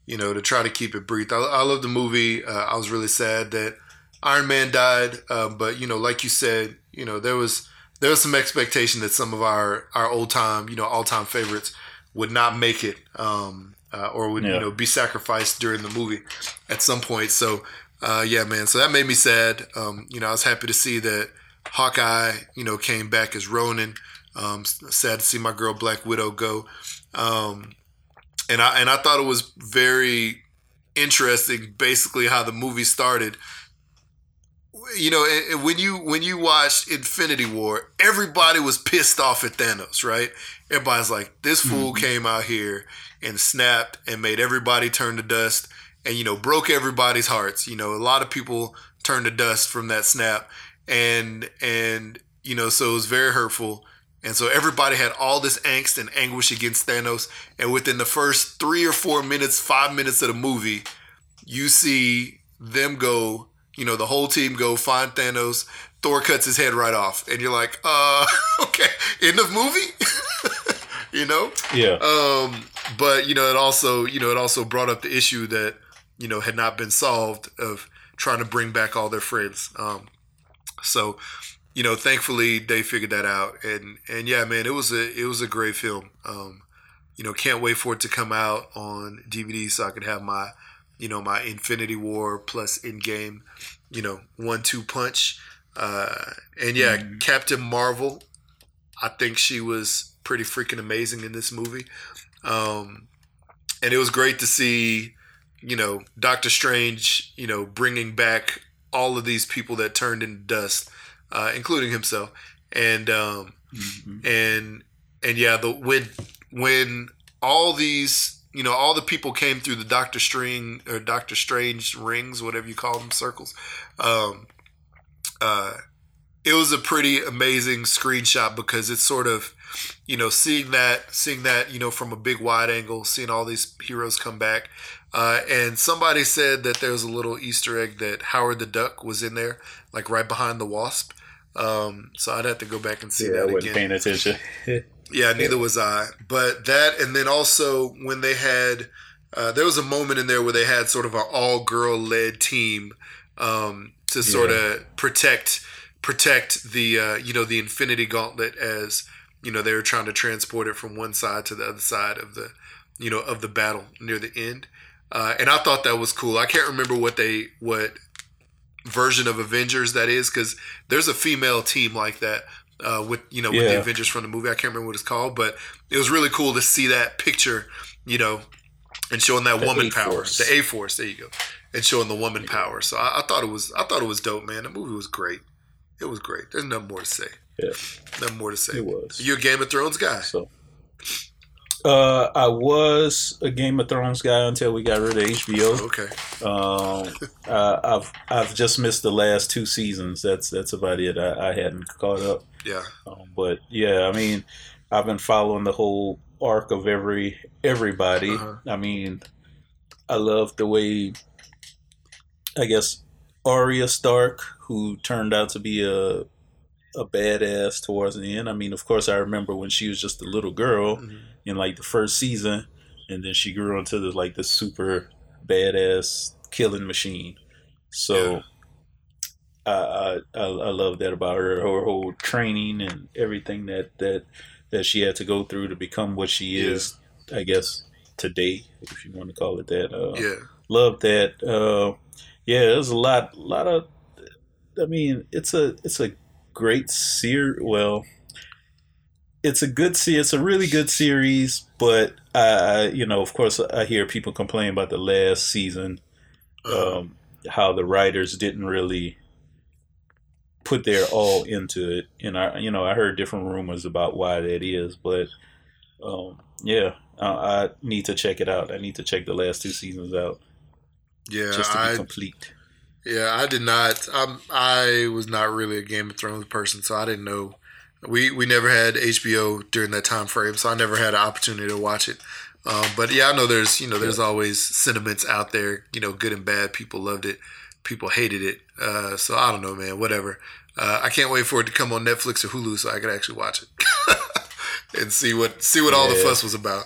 you know, to try to keep it brief, I, I love the movie. Uh, I was really sad that Iron Man died, um, but you know, like you said, you know, there was there was some expectation that some of our our old time, you know, all time favorites would not make it, um, uh, or would Yeah. you know be sacrificed during the movie at some point. So, uh, yeah, man. So that made me sad. Um, you know, I was happy to see that Hawkeye, you know, came back as Ronin. Um, sad to see my girl Black Widow go. Um, and I and I thought it was very interesting, basically how the movie started. You know, when you when you watched Infinity War, everybody was pissed off at Thanos, right? Everybody's like, "This fool came out here and snapped and made everybody turn to dust, and you know, broke everybody's hearts." You know, a lot of people turned to dust from that snap, and and you know, so it was very hurtful. And so everybody had all this angst and anguish against Thanos. And within the first three or four minutes, five minutes of the movie, you see them go, you know, the whole team go find Thanos. Thor cuts his head right off. And you're like, uh, okay, end of movie? you know. Yeah. Um, but you know, it also you know it also brought up the issue that you know had not been solved of trying to bring back all their friends. Um, so you know, thankfully they figured that out, and and yeah, man, it was a it was a great film. Um, you know, can't wait for it to come out on DVD so I can have my you know my Infinity War plus Endgame, you know, one two punch. Uh, and yeah, Captain Marvel, I think she was pretty freaking amazing in this movie. Um, and it was great to see, you know, Doctor Strange, you know, bringing back all of these people that turned into dust, uh, including himself. And um, and and yeah, the when when all these you know all the people came through the Doctor String or Doctor Strange rings, whatever you call them, circles. Um, uh, it was a pretty amazing screenshot because it's sort of you know seeing that seeing that you know from a big wide angle seeing all these heroes come back uh, and somebody said that there was a little easter egg that howard the duck was in there like right behind the wasp um, so i'd have to go back and see Yeah, I that wasn't again paying attention. yeah, neither was I. But that, and then also when they had, uh, there was a moment in there where they had sort of an all girl led team um, to sort of protect protect the uh, you know the Infinity Gauntlet as you know they were trying to transport it from one side to the other side of the you know of the battle near the end. Uh, and I thought that was cool. I can't remember what they what version of Avengers that is because there's a female team like that uh, with you know with the Avengers from the movie. I can't remember what it's called, but it was really cool to see that picture, you know, and showing that The woman power, A-Force. the A Force. There you go, and showing the woman power. So I, I thought it was I thought it was dope, man. The movie was great. It was great. There's nothing more to say. Yeah, Nothing more to say. it was. You're a Game of Thrones guy. So, uh, I was a Game of Thrones guy until we got rid of HBO. Okay. Um, uh, I've I've just missed the last two seasons. That's that's about it. I, I hadn't caught up. Yeah. Um, but yeah, I mean, I've been following the whole arc of every everybody. Uh-huh. I mean, I love the way, I guess, Arya Stark, who turned out to be a a badass towards the end. I mean, of course, I remember when she was just a little girl Mhm. In like the first season, and then she grew into the like the super badass killing machine. So. I, I I I love that about her. Her whole training and everything that that that she had to go through to become what she is. I guess today, if you want to call it that. Uh, Yeah. Love that. Uh, yeah, there's a lot, lot of. I mean, it's a it's a great series. Well, it's a good se It's a really good series, but I, I, you know, of course, I hear people complain about the last season Uh, um, how the writers didn't really put their all into it. And I, you know, I heard different rumors about why that is, but um, yeah, I, I need to check it out. I need to check the last two seasons out yeah. just to be I, complete. Yeah, I did not. I'm, I was not really a Game of Thrones person, so I didn't know. We we never had HBO during that time frame, so I never had an opportunity to watch it. Um, but yeah, I know there's you know there's always sentiments out there, you know, good and bad. People loved it, people hated it. Uh, so I don't know, man. Whatever. Uh, I can't wait for it to come on Netflix or Hulu so I can actually watch it and see what see what all the fuss was about.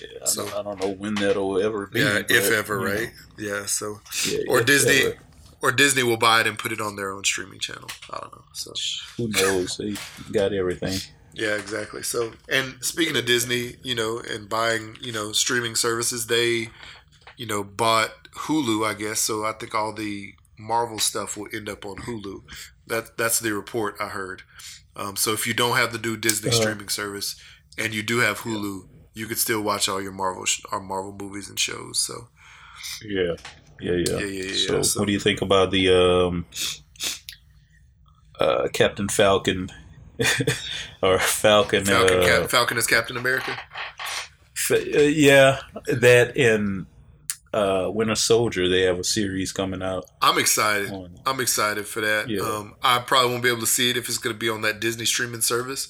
Yeah, I, so- don't, I don't know when that'll ever be. Yeah, if ever, you know, right? Yeah. So yeah, or Disney ever. Or Disney will buy it and put it on their own streaming channel. I don't know. So Who knows? They got everything. yeah, exactly. So and speaking of Disney, you know, and buying, you know, streaming services, they, you know, bought Hulu, I guess. So I think all the Marvel stuff will end up on Hulu. That that's the report I heard. Um, so if you don't have the new Disney Uh-huh. streaming service and you do have Hulu, you could still watch all your Marvel sh- our Marvel movies and shows. So Yeah. Yeah, yeah. Yeah, yeah, yeah, So. So- what do you think about the um, uh, Captain Falcon or Falcon? Falcon, uh, Cap- Falcon is Captain America. Fa- uh, yeah, that in uh, Winter Soldier, they have a series coming out I'm excited. on. I'm excited for that. Yeah. Um, I probably won't be able to see it if it's going to be on that Disney streaming service,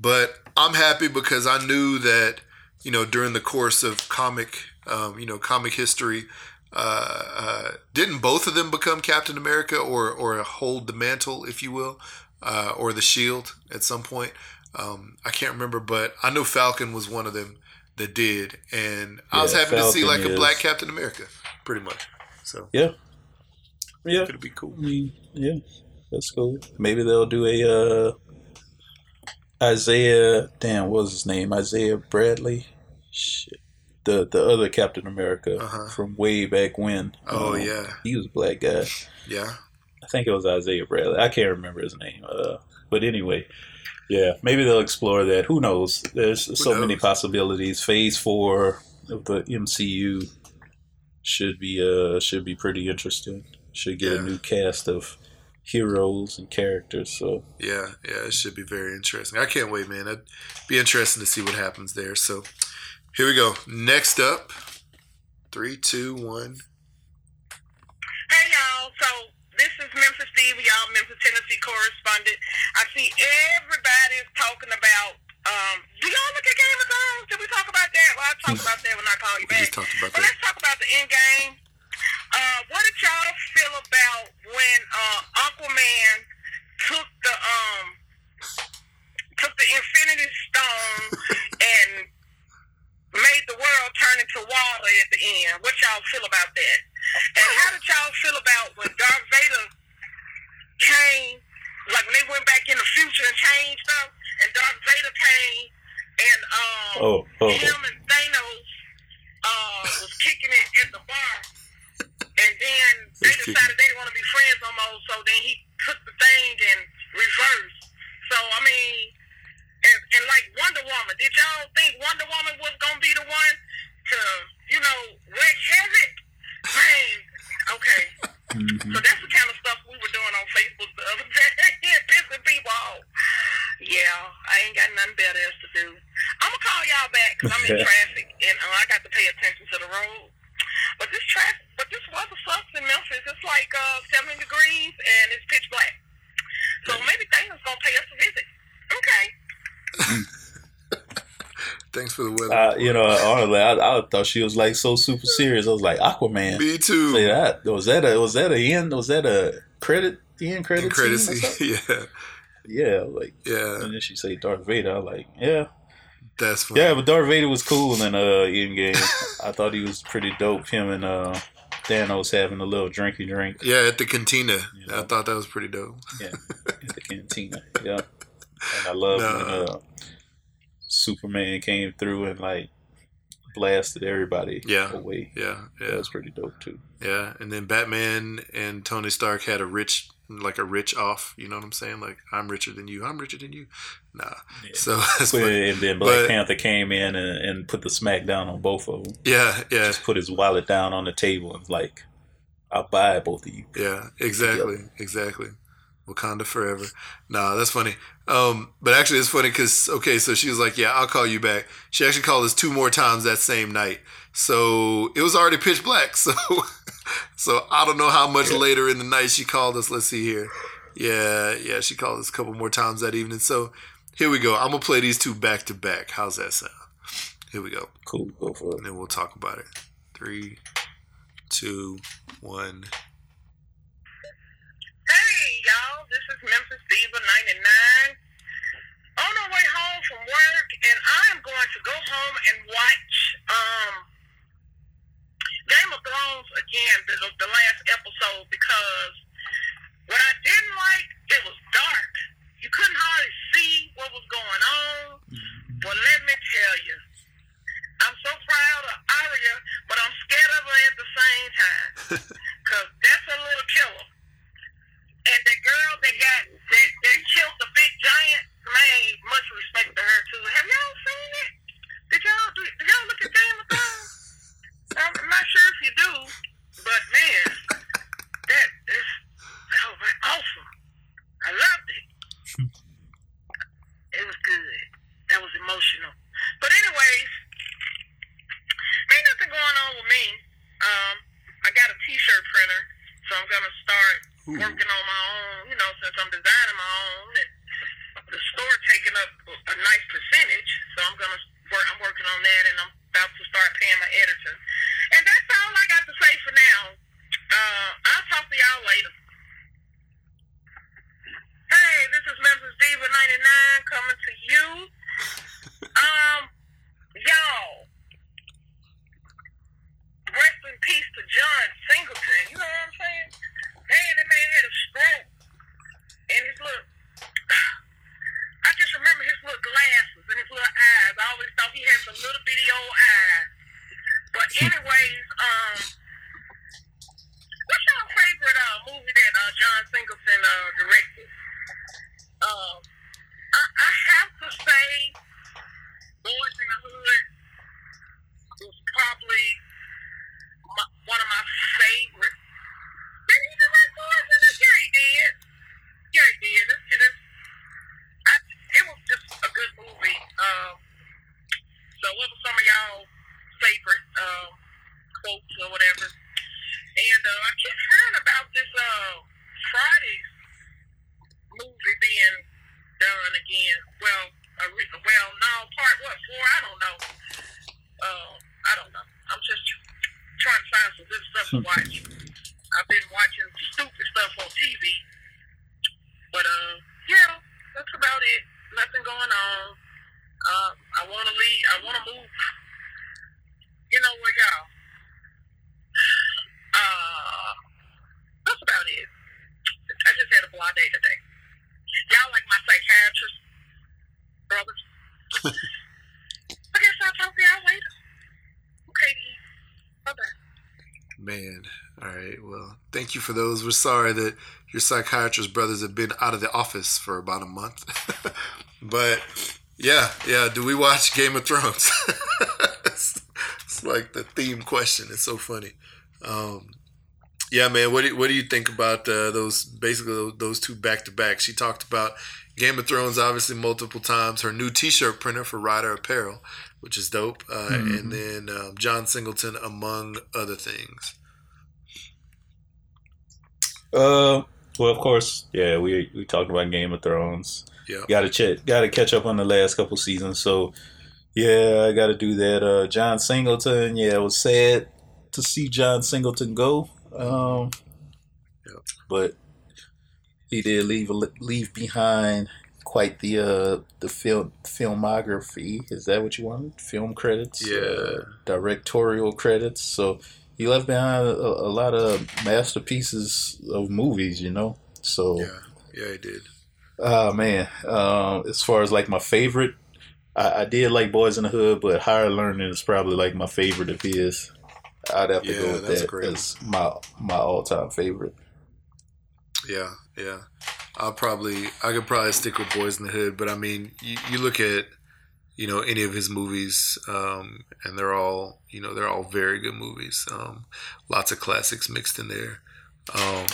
but I'm happy because I knew that you know during the course of comic, um, you know, comic history, uh, uh, didn't both of them become Captain America or or hold the mantle, if you will, uh, or the shield at some point? Um, I can't remember, but I know Falcon was one of them that did, and I was Yeah, happy to see Falcon like a black Captain America, pretty much. So Yeah. Yeah. it'd be cool. I mean, yeah, that's cool. Maybe they'll do a uh, Isaiah. Damn, what was his name? Isaiah Bradley. Shit. The the other Captain America Uh-huh. from way back when. Oh Um, yeah, he was a black guy. yeah, I think it was Isaiah Bradley. I can't remember his name. Uh, but anyway, yeah, maybe they'll explore that. Who knows? There's so many possibilities. Phase four of the MCU should be uh should be pretty interesting. Should get Yeah. a new cast of heroes and characters. So yeah, yeah. It should be very interesting. I can't wait, man. It'd be interesting to see what happens there. So here we go. Next up, three, two, one. Hey y'all, so this is Memphis Diva, y'all Memphis, Tennessee correspondent. I see everybody's talking about. Um, do y'all look at Game of Thrones? Did we talk about that? Well, I'll talk about that when I call you We back. just talked about But that. let's talk about the end game. Uh, what did y'all feel about when uh, Aquaman took the um took the Infinity Stone and made the world turn into water at the end? What y'all feel about that? And how did y'all feel about when Darth Vader came, like when they went back in the future and changed stuff, and Darth Vader came and um oh oh him and Thanos uh, was kicking it at the bar. And then they decided they didn't want to be friends no more, so then he took the thing and reversed. So, I mean, and, and like Wonder Woman, did y'all think Wonder Woman was going to be the one to, you know, wreak havoc? Man, okay. mhm. So that's the kind of stuff we were doing on Facebook the other day, pissing people off. Yeah, I ain't got nothing better else to do. I'm gonna call y'all back because I'm in traffic and uh, I got to pay attention to the road. But this traffic, but this weather sucks in Memphis. It's like uh, 70 degrees and it's pitch black. So maybe Thanos gonna pay us a visit. Okay. Thanks for the weather. Uh, you know, honestly, I, I thought she was like so super serious. I was like Aquaman. Me too. Say that was that a was that a end? Was that a credit? The end credit? And credit scene. Yeah, Yeah, like yeah. and then she say Darth Vader. I like, yeah, That's funny. yeah, but Darth Vader was cool in uh Endgame. I thought he was pretty dope. Him and uh Thanos having a little drinky drink Yeah, at the cantina. Yeah. I thought that was pretty dope. Yeah, at the cantina. Yeah, and I love when uh Superman came through and like blasted everybody Yeah. away. Yeah, That yeah, was pretty dope too. yeah. And then Batman and Tony Stark had a rich, like a rich off. You know what I'm saying? Like I'm richer than you. I'm richer than you. Nah. Yeah. So that's funny. And then Black But- Panther came in and, and put the smack down on both of them. Yeah, yeah, Just put his wallet down on the table and like, I'll buy both of you. yeah. Exactly, exactly. Wakanda forever. Nah, that's funny. Um, but actually, it's funny because okay, so she was like, "Yeah, I'll call you back." She actually called us two more times that same night. So it was already pitch black. So, so I don't know how much later in the night she called us. Let's see here. Yeah, yeah, she called us a couple more times that evening. So here we go. I'm gonna play these two back to back. How's that sound? Here we go, Cool, go for and then we'll talk about it. Three, two, one. Y'all, this is Memphis Diva 99. On our way home from work, and I am going to go home and watch um, Game of Thrones again, the, the last episode, because what I didn't like, it was dark. You couldn't hardly see what was going on. But let me tell you, I'm so proud of Arya, but I'm scared of her at the same time. Because that's a little killer. And the girl that got that, that killed the big giant, man, much respect to her too. Have y'all seen it? Did y'all do, did y'all look at Game of Thrones? I'm not sure if you do, but man, that is that was awesome. I loved it. It was good. That was emotional. But anyways, ain't nothing going on with me. Um, I got a T-shirt printer, so I'm gonna start Ooh. working on my own, you know, since I'm designing my own and the store taking up a nice percentage. So I'm gonna work I'm working on that and I'm about to start paying my editor. And that's all I got to say for now. Uh, I'll talk to y'all later. Hey, this is Memphis Diva 99 coming to you. Um, y'all, rest in peace to John Singleton. You know what I'm saying? Man, that man had a stroke. And his little, I just remember his little glasses and his little eyes. I always thought he had some little bitty old eyes. But anyways, um, what's your favorite uh, movie that uh, John Singleton uh, directed? Um, I, I have to say, Boys in the Hood was probably my, one of my favorite. Did he direct Boys in the Yeah, he did. Yeah, he did. It's, it, is, I, it was just a good movie. Um, so what were some of y'all favorite um, quotes or whatever? And uh, I keep hearing about this uh, Friday movie being done again. Well, a re- well, no, part what four? I don't know. Uh, I don't know. I'm just trying to find some good stuff to watch. I've been watching stupid stuff on TV, but uh, yeah, that's about it. Nothing going on. Uh, I want to leave. I want to move. You know where y'all? Uh, that's about it. I just had a blah day today. Y'all like my psychiatrist brothers. I guess I'll talk to y'all later. Okay, bye bye. Man, all right. Well, thank you for those. We're sorry that your psychiatrist brothers have been out of the office for about a month. but yeah, yeah. Do we watch Game of Thrones? it's, it's like the theme question. It's so funny. Um, yeah, man. What do you, what do you think about uh, those? Basically, those, those two back to back. She talked about Game of Thrones obviously multiple times. Her new T-shirt printer for Rider Apparel, which is dope. Uh, And then um, John Singleton, among other things. Uh, well, of course, yeah. We we talked about Game of Thrones. Yeah. Got to check. Got to catch up on the last couple seasons. So, yeah, I got to do that. Uh, John Singleton. Yeah, it was sad to see John Singleton go. Um, Yep. but he did leave a- leave behind quite the uh the film filmography. Is that what you wanted? Film credits. Yeah. Uh, directorial credits. So he left behind a, a lot of masterpieces of movies. You know. So. Yeah, yeah, he did. Oh man, um, as far as like my favorite, I, I did like Boys in the Hood, but Higher Learning is probably like my favorite of his. I'd have to Yeah, go with that's that great. as my my all time favorite. Yeah, yeah. I'll probably I could probably stick with Boys in the Hood, but I mean, you, you look at you know any of his movies, um, and they're all you know they're all very good movies. Um, lots of classics mixed in there. Um,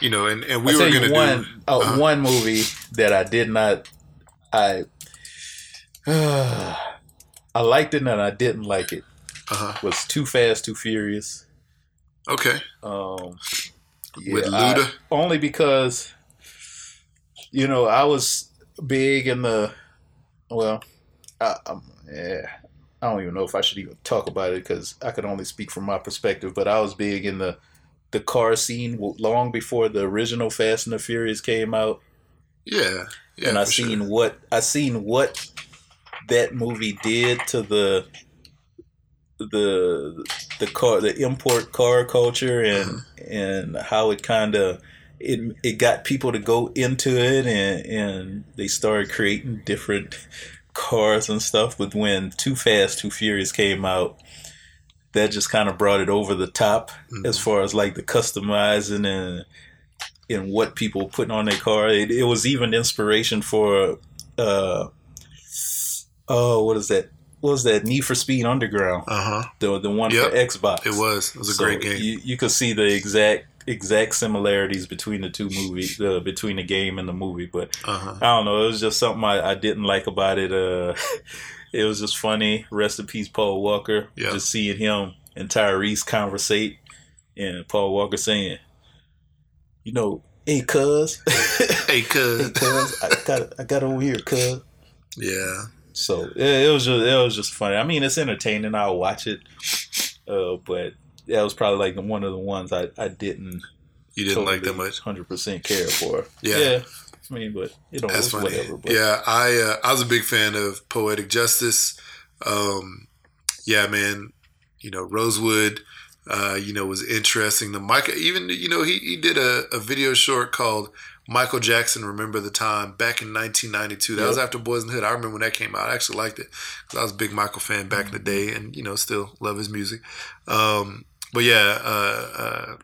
you know, and, and we I were gonna one do uh, uh-huh. one movie that I did not I I liked it and I didn't like it uh was Too Fast Too Furious. okay Um, with I- Luda. only because you know I was big in the well, I, I'm, yeah, I don't even know if I should even talk about it because I could only speak from my perspective. But I was big in the the car scene long before the original Fast and the Furious came out, yeah, yeah, and I seen sure. what I seen what that movie did to the the the car the import car culture and mm-hmm. and how it kind of it it got people to go into it and and they started creating different cars and stuff but when too fast too furious came out that just kind of brought it over the top Mhm. as far as like the customizing and and what people putting on their car it, it was even inspiration for uh oh what is that what was that need for speed underground Uh huh. the the one Yep. for xbox It was. It was a so great game. You, you could see the exact exact similarities between the two movies, uh, between the game and the movie. But Uh huh. I don't know, it was just something I, I didn't like about it. Uh, it was just funny. Rest in peace, Paul Walker. Yeah. Just seeing him and Tyrese conversate, and Paul Walker saying, "You know, hey, cuz, Hey, hey, cuz. cuz, I got I got over here, cuz." Yeah. So it, it was just it was just funny. I mean, it's entertaining. I'll watch it, uh, but that was probably like the one of the ones I, I didn't You didn't like that much. hundred percent care for. Yeah. I mean, but you know, That's funny. whatever. But Yeah, I uh, I was a big fan of Poetic Justice. Um, yeah, man. You know, Rosewood. uh, you know, was interesting. The Michael, even you know, he he did a, a video short called Michael Jackson Remember the Time back in 1992. That yep. was after Boys in the Hood. I remember when that came out. I actually liked it because I was a big Michael fan back mm-hmm. in the day, and you know, still love his music. Um, but yeah, uh, uh,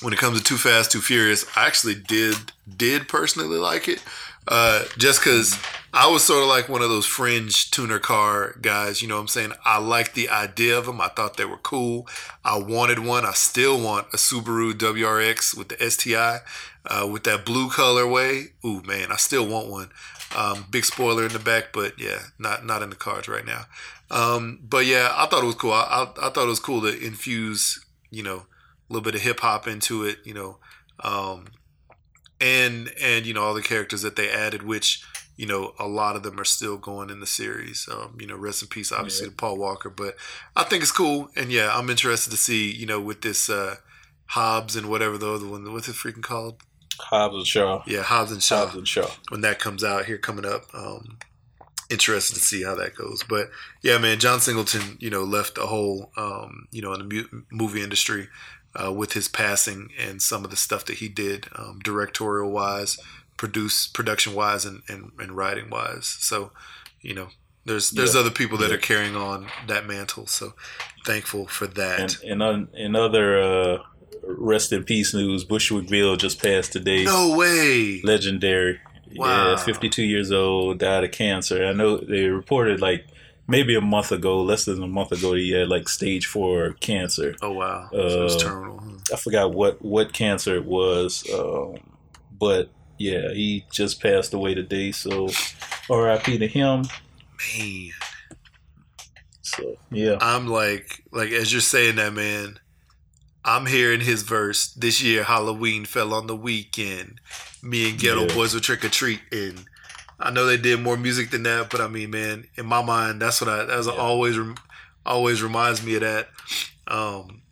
when it comes to Too Fast, Too Furious, I actually did did personally like it. Uh, just because I was sort of like one of those fringe tuner car guys, you know what I'm saying? I liked the idea of them. I thought they were cool. I wanted one. I still want a Subaru WRX with the STI, uh, with that blue colorway. Ooh, man, I still want one. Um, big spoiler in the back, but yeah, not not in the cards right now. Um, but yeah, I thought it was cool. I, I, I, thought it was cool to infuse, you know, a little bit of hip hop into it, you know, um, and and you know all the characters that they added, which you know a lot of them are still going in the series. Um, you know, rest in peace, obviously yeah. to Paul Walker. But I think it's cool, and yeah, I'm interested to see you know with this uh, Hobbs and whatever the other one, what's it freaking called? Hobbs and Shaw. Yeah, Hobbs and Shaw. Hobbs and Shaw. When that comes out here coming up, um, interested to see how that goes. But yeah, man, John Singleton, you know, left a hole, um, you know, in the mu- movie industry uh, with his passing and some of the stuff that he did, um, directorial wise, produce production wise, and, and, and writing wise. So, you know, there's there's yeah. other people that yeah. are carrying on that mantle. So, thankful for that. And, and in other uh, rest in peace news, Bushwick Bill just passed today. No way. Legendary. Wow. Yeah, 52 years old, died of cancer. I know they reported like maybe a month ago, less than a month ago, he had like stage four cancer. Oh wow, uh, so it's terminal. I forgot what what cancer it was, um, but yeah, he just passed away today. So R.I.P. to him. Man. So yeah, I'm like like as you're saying that, man. I'm hearing his verse. This year Halloween fell on the weekend. Me and Geto yeah. Boys were trick or treat, treating. I know they did more music than that, but I mean, man, in my mind, that's what I that's yeah. always always reminds me of that. Um,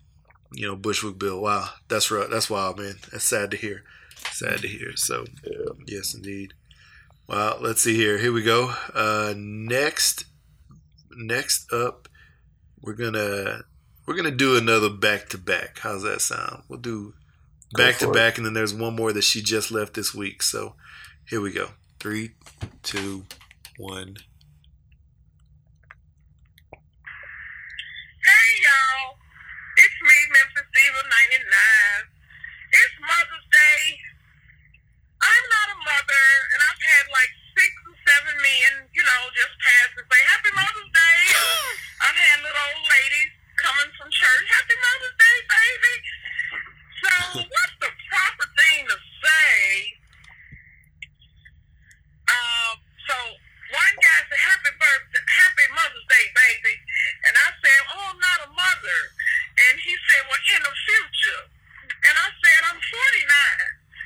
you know, Bushwick Bill. Wow, that's right. That's wild, man. That's sad to hear. Sad to hear. So, yeah. yes, indeed. Well, let's see here. Here we go. Uh, next, next up, we're gonna we're gonna do another back to back. How's that sound? We'll do back to back, and then there's one more that she just left this week. So, here we go. Three, two, one. Hey y'all, it's me, Memphis Diva 99. It's Mother's Day. I'm not a mother, and I've had like six or seven men, you know, just pass and say Happy Mother's Day. I've had little old ladies coming from church. Happy Mother's Day, baby. So, what's the proper thing to say um, so one guy said, Happy birthday, Happy Mother's Day, baby. And I said, Oh, I'm not a mother. And he said, Well, in the future. And I said, I'm 49.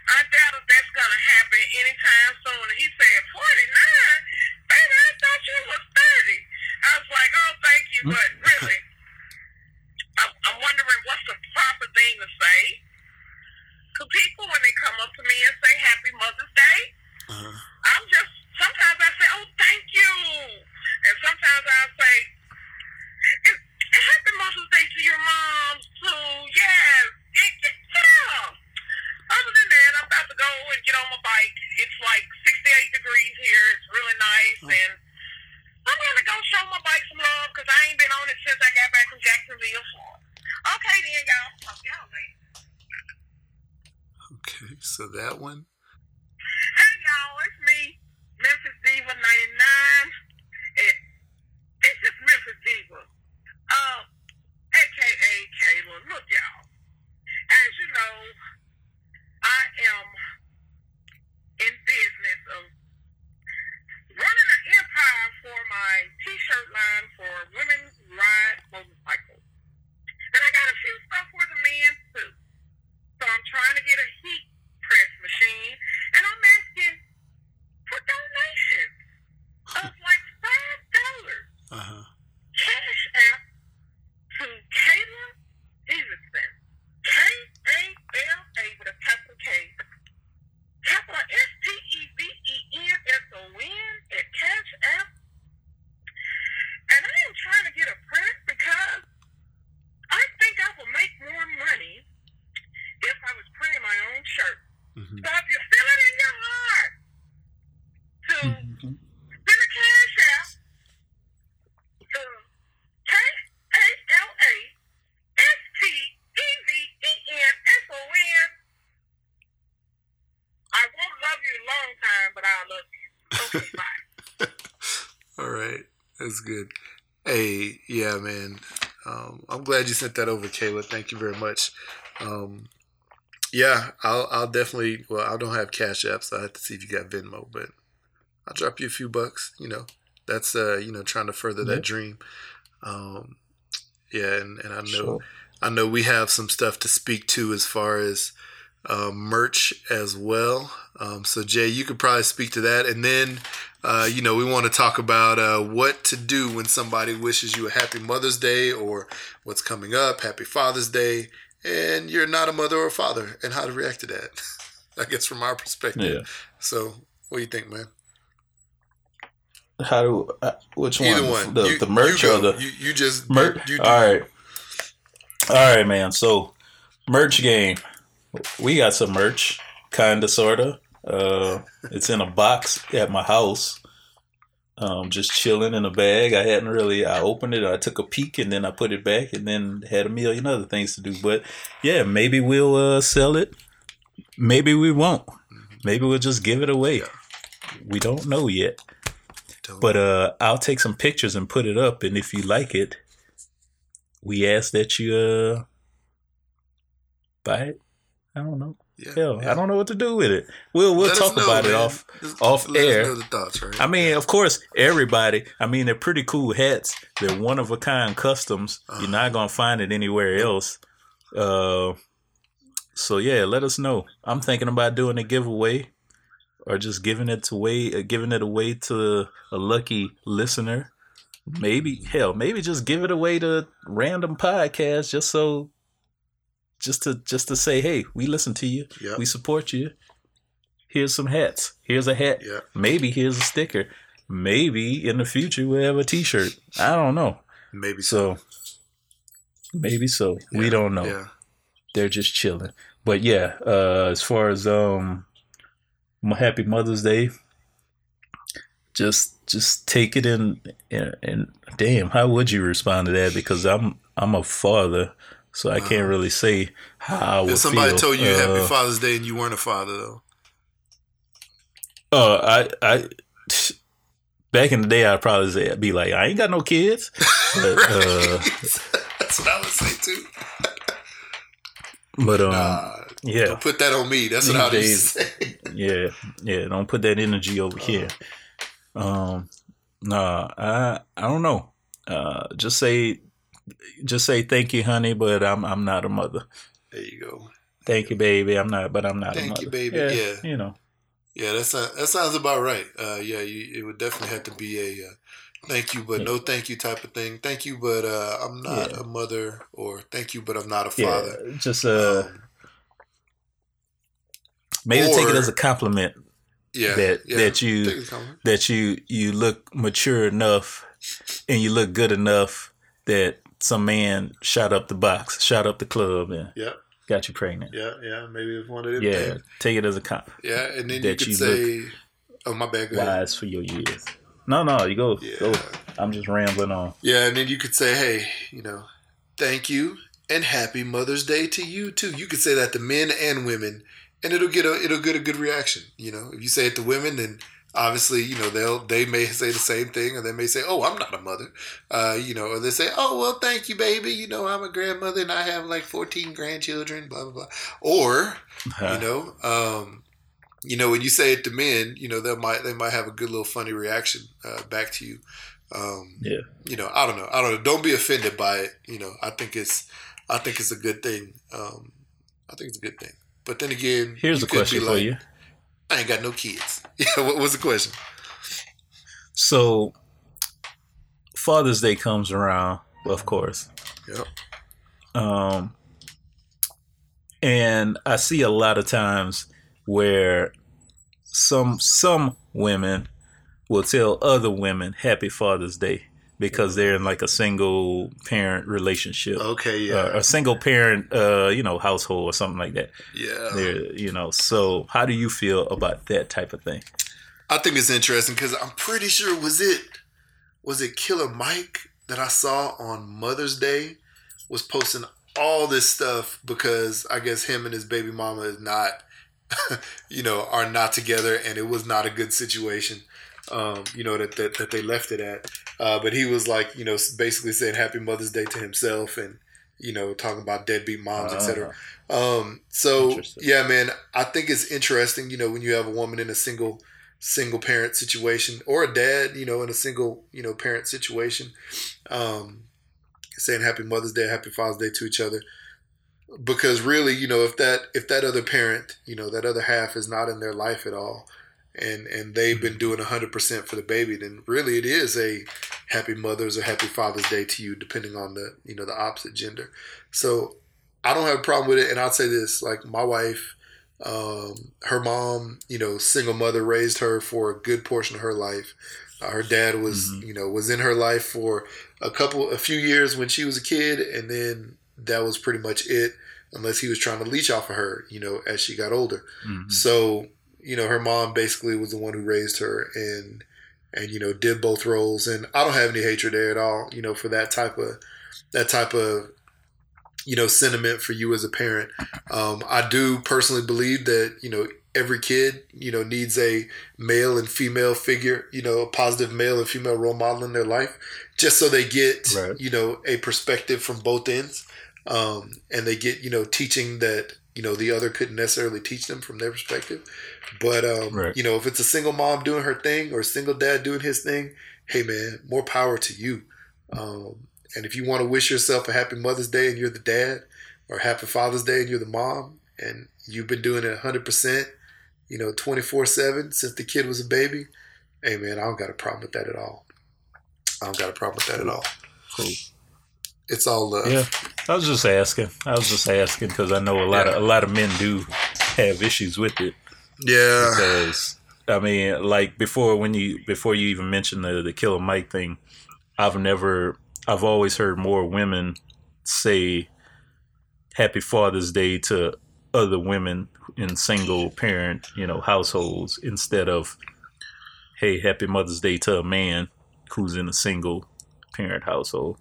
I doubt if that's to happen anytime soon. And he said, 49? Baby, I thought you was 30. I was like, Oh, thank you, but really. I'm, I'm wondering what's the proper thing to say. Because people, when they come up to me and say Happy Mother's Day, uh-huh. I'm just sometimes I say, "Oh, thank you," and sometimes I say, "Happy Mother's Day to your mom too." Yes, it, it, yeah. Other than that, I'm about to go and get on my bike. It's like 68 degrees here. It's really nice, oh. and I'm gonna go show my bike some love because I ain't been on it since I got back from Jacksonville. Okay, then, y'all. Talk y'all later. Okay, so that one. Hey, y'all, it's me. Memphis Diva 99. And it's just Memphis Diva. Um, AKA Kayla. Look, y'all. As you know, I am in business of running an empire for my t-shirt line for women who ride motorcycles. And I got a few stuff for the men too. So I'm trying to get a heat press machine Bye. All right, that's good. Hey, yeah, man. Um, I'm glad you sent that over, Kayla. Thank you very much. Um, yeah, I'll I'll definitely. Well, I don't have Cash App, so I have to see if you got Venmo, but I'll drop you a few bucks. You know, that's uh, you know, trying to further that dream. Um, yeah, and, and I know Sure. I know we have some stuff to speak to as far as uh, merch as well. Um, so Jay, you could probably speak to that, and then uh, you know we want to talk about uh, what to do when somebody wishes you a happy Mother's Day or what's coming up, Happy Father's Day, and you're not a mother or a father, and how to react to that. I guess from our perspective. Yeah. So what do you think, man? How do uh, which Either one? one. The, You- the merch or the you, you just merch? You do. All right, all right, man. So merch game. We got some merch, kinda, sorta. Uh, it's in a box at my house. Um, just chilling in a bag. I hadn't really. I opened it. I took a peek, and then I put it back, and then had a million other things to do. But yeah, maybe we'll uh, sell it. Maybe we won't. Maybe we'll just give it away. Yeah. We don't know yet. Don't- But uh, I'll take some pictures and put it up, and if you like it, we ask that you uh buy it. I don't know. Yeah, Hell, yeah. I don't know what to do with it. We'll we'll Let talk know, about it off. Just off let us air. know the thoughts, right? I mean, of course, everybody. I mean, they're pretty cool hats. They're one of a kind customs. You're not gonna find it anywhere else. Uh, so yeah, let us know. I'm thinking about doing a giveaway, or just giving it away, uh, giving it away to a lucky listener. Maybe hell, maybe just give it away to random podcasts, just so, just to just to say, hey, we listen to you, Yep. we support you. Here's some hats. Here's a hat. yeah. Maybe here's a sticker. Maybe in the future we'll have a T-shirt. I don't know. Maybe so. So maybe so. We don't know. Yeah. They're just chilling. But yeah, uh, as far as um, my happy Mother's Day, just just take it in and, and damn, how would you respond to that? Because I'm I'm a father, so I can't really say how I would If somebody feel. told you Uh, Happy Father's Day and you weren't a father, though. Uh, I, I, back in the day, I'd probably say, I'd be like, I ain't got no kids. But, uh, That's what I would say too. but um, Nah, yeah, don't put that on me. That's what I would say. yeah, yeah. Don't put that energy over here. Um, nah, I, I don't know. Uh, just say, just say thank you, honey, but I'm, I'm not a mother. There you go. Thank you, baby. I'm not, but I'm not a Thank you, baby. Yeah, Yeah. you know. Yeah, that sounds that sounds about right. Uh, yeah, you, it would definitely have to be a uh, thank you, but Yeah. no thank you type of thing. Thank you, but uh, I'm not Yeah. a mother, or thank you, but I'm not a Yeah, father. just uh, Um, maybe take it as a compliment yeah, that yeah. that you Take it as a compliment. that you you look mature enough and you look good enough that some man shot up the box, shot up the club, and Yeah, got you pregnant. yeah, yeah. Maybe it's one of them. Yeah, things. take it as a comp. yeah. And then you could you say, "Oh, my bad." Wise for your years. No, no, you go. Yeah. Go. I'm just rambling on. Yeah, and then you could say, "Hey, you know, thank you and happy Mother's Day to you too." You could say that to men and women, and it'll get a it'll get a good reaction. You know, if you say it to women, then obviously you know they'll they may say the same thing, or they may say, "Oh, I'm not a mother," uh, you know, or they say, "Oh, well, thank you, baby. You know, I'm a grandmother and I have like 14 grandchildren." Blah blah blah. Or you know, um, you know, when you say it to men, you know, they might they might have a good little funny reaction uh, back to you. Um, Yeah. You know, I don't know. I don't know. Don't be offended by it. You know, I think it's I think it's a good thing. Um, I think it's a good thing. But then again, Here's you a could be question for you. I ain't got no kids. Yeah. What was the question? So, Father's Day comes around, of course. Yep. Um, and I see a lot of times where some some women will tell other women Happy Father's Day because they're in like a single parent relationship. Okay. Yeah. Uh, a single parent, uh, you know, household or something like that. yeah. There, you know. So, how do you feel about that type of thing? I think it's interesting because I'm pretty sure was it was it Killer Mike that I saw on Mother's Day was posting all this stuff because I guess him and his baby mama is not you know are not together and it was not a good situation. Um, you know that, that that they left it at. Uh, but he was like, you know, basically saying Happy Mother's Day to himself and you know talking about deadbeat moms, etc. Um, so yeah, man, I think it's interesting. You know, when you have a woman in a single single parent situation or a dad, you know, in a single you know parent situation, um, saying Happy Mother's Day, Happy Father's Day to each other. Because really, you know, if that if that other parent, you know, that other half is not in their life at all, and and they've been doing hundred percent for the baby, then really it is a Happy Mother's or Happy Father's Day to you, depending on the you know the opposite gender. So I don't have a problem with it, and I'll say this: like my wife, um, her mom, you know, single mother raised her for a good portion of her life. Uh, her dad was, Mhm. you know, was in her life for a couple, a few years when she was a kid, and then that was pretty much it. Unless he was trying to leech off of her, you know, as she got older. Mhm. So, you know, her mom basically was the one who raised her and and you know did both roles. And I don't have any hatred there at all, you know, for that type of that type of you know sentiment for you as a parent. Um, I do personally believe that you know every kid you know needs a male and female figure, you know, a positive male and female role model in their life, just so they get Right. you know a perspective from both ends, um, and they get you know teaching that you know the other couldn't necessarily teach them from their perspective. But um, Right. you know, if it's a single mom doing her thing or a single dad doing his thing, hey man, more power to you. Um, and if you want to wish yourself a happy Mother's Day and you're the dad, or happy Father's Day and you're the mom, and you've been doing it 100%, you know, 24 7 since the kid was a baby, hey man, I don't got a problem with that at all. I don't got a problem with that at all. Cool. It's all love. Yeah, I was just asking. I was just asking because I know a lot of a lot of men do have issues with it. Yeah. because I mean, like before when you before you even mentioned the the Killer Mike thing, I've never I've always heard more women say Happy Father's Day to other women in single parent you know households instead of Hey Happy Mother's Day to a man who's in a single parent household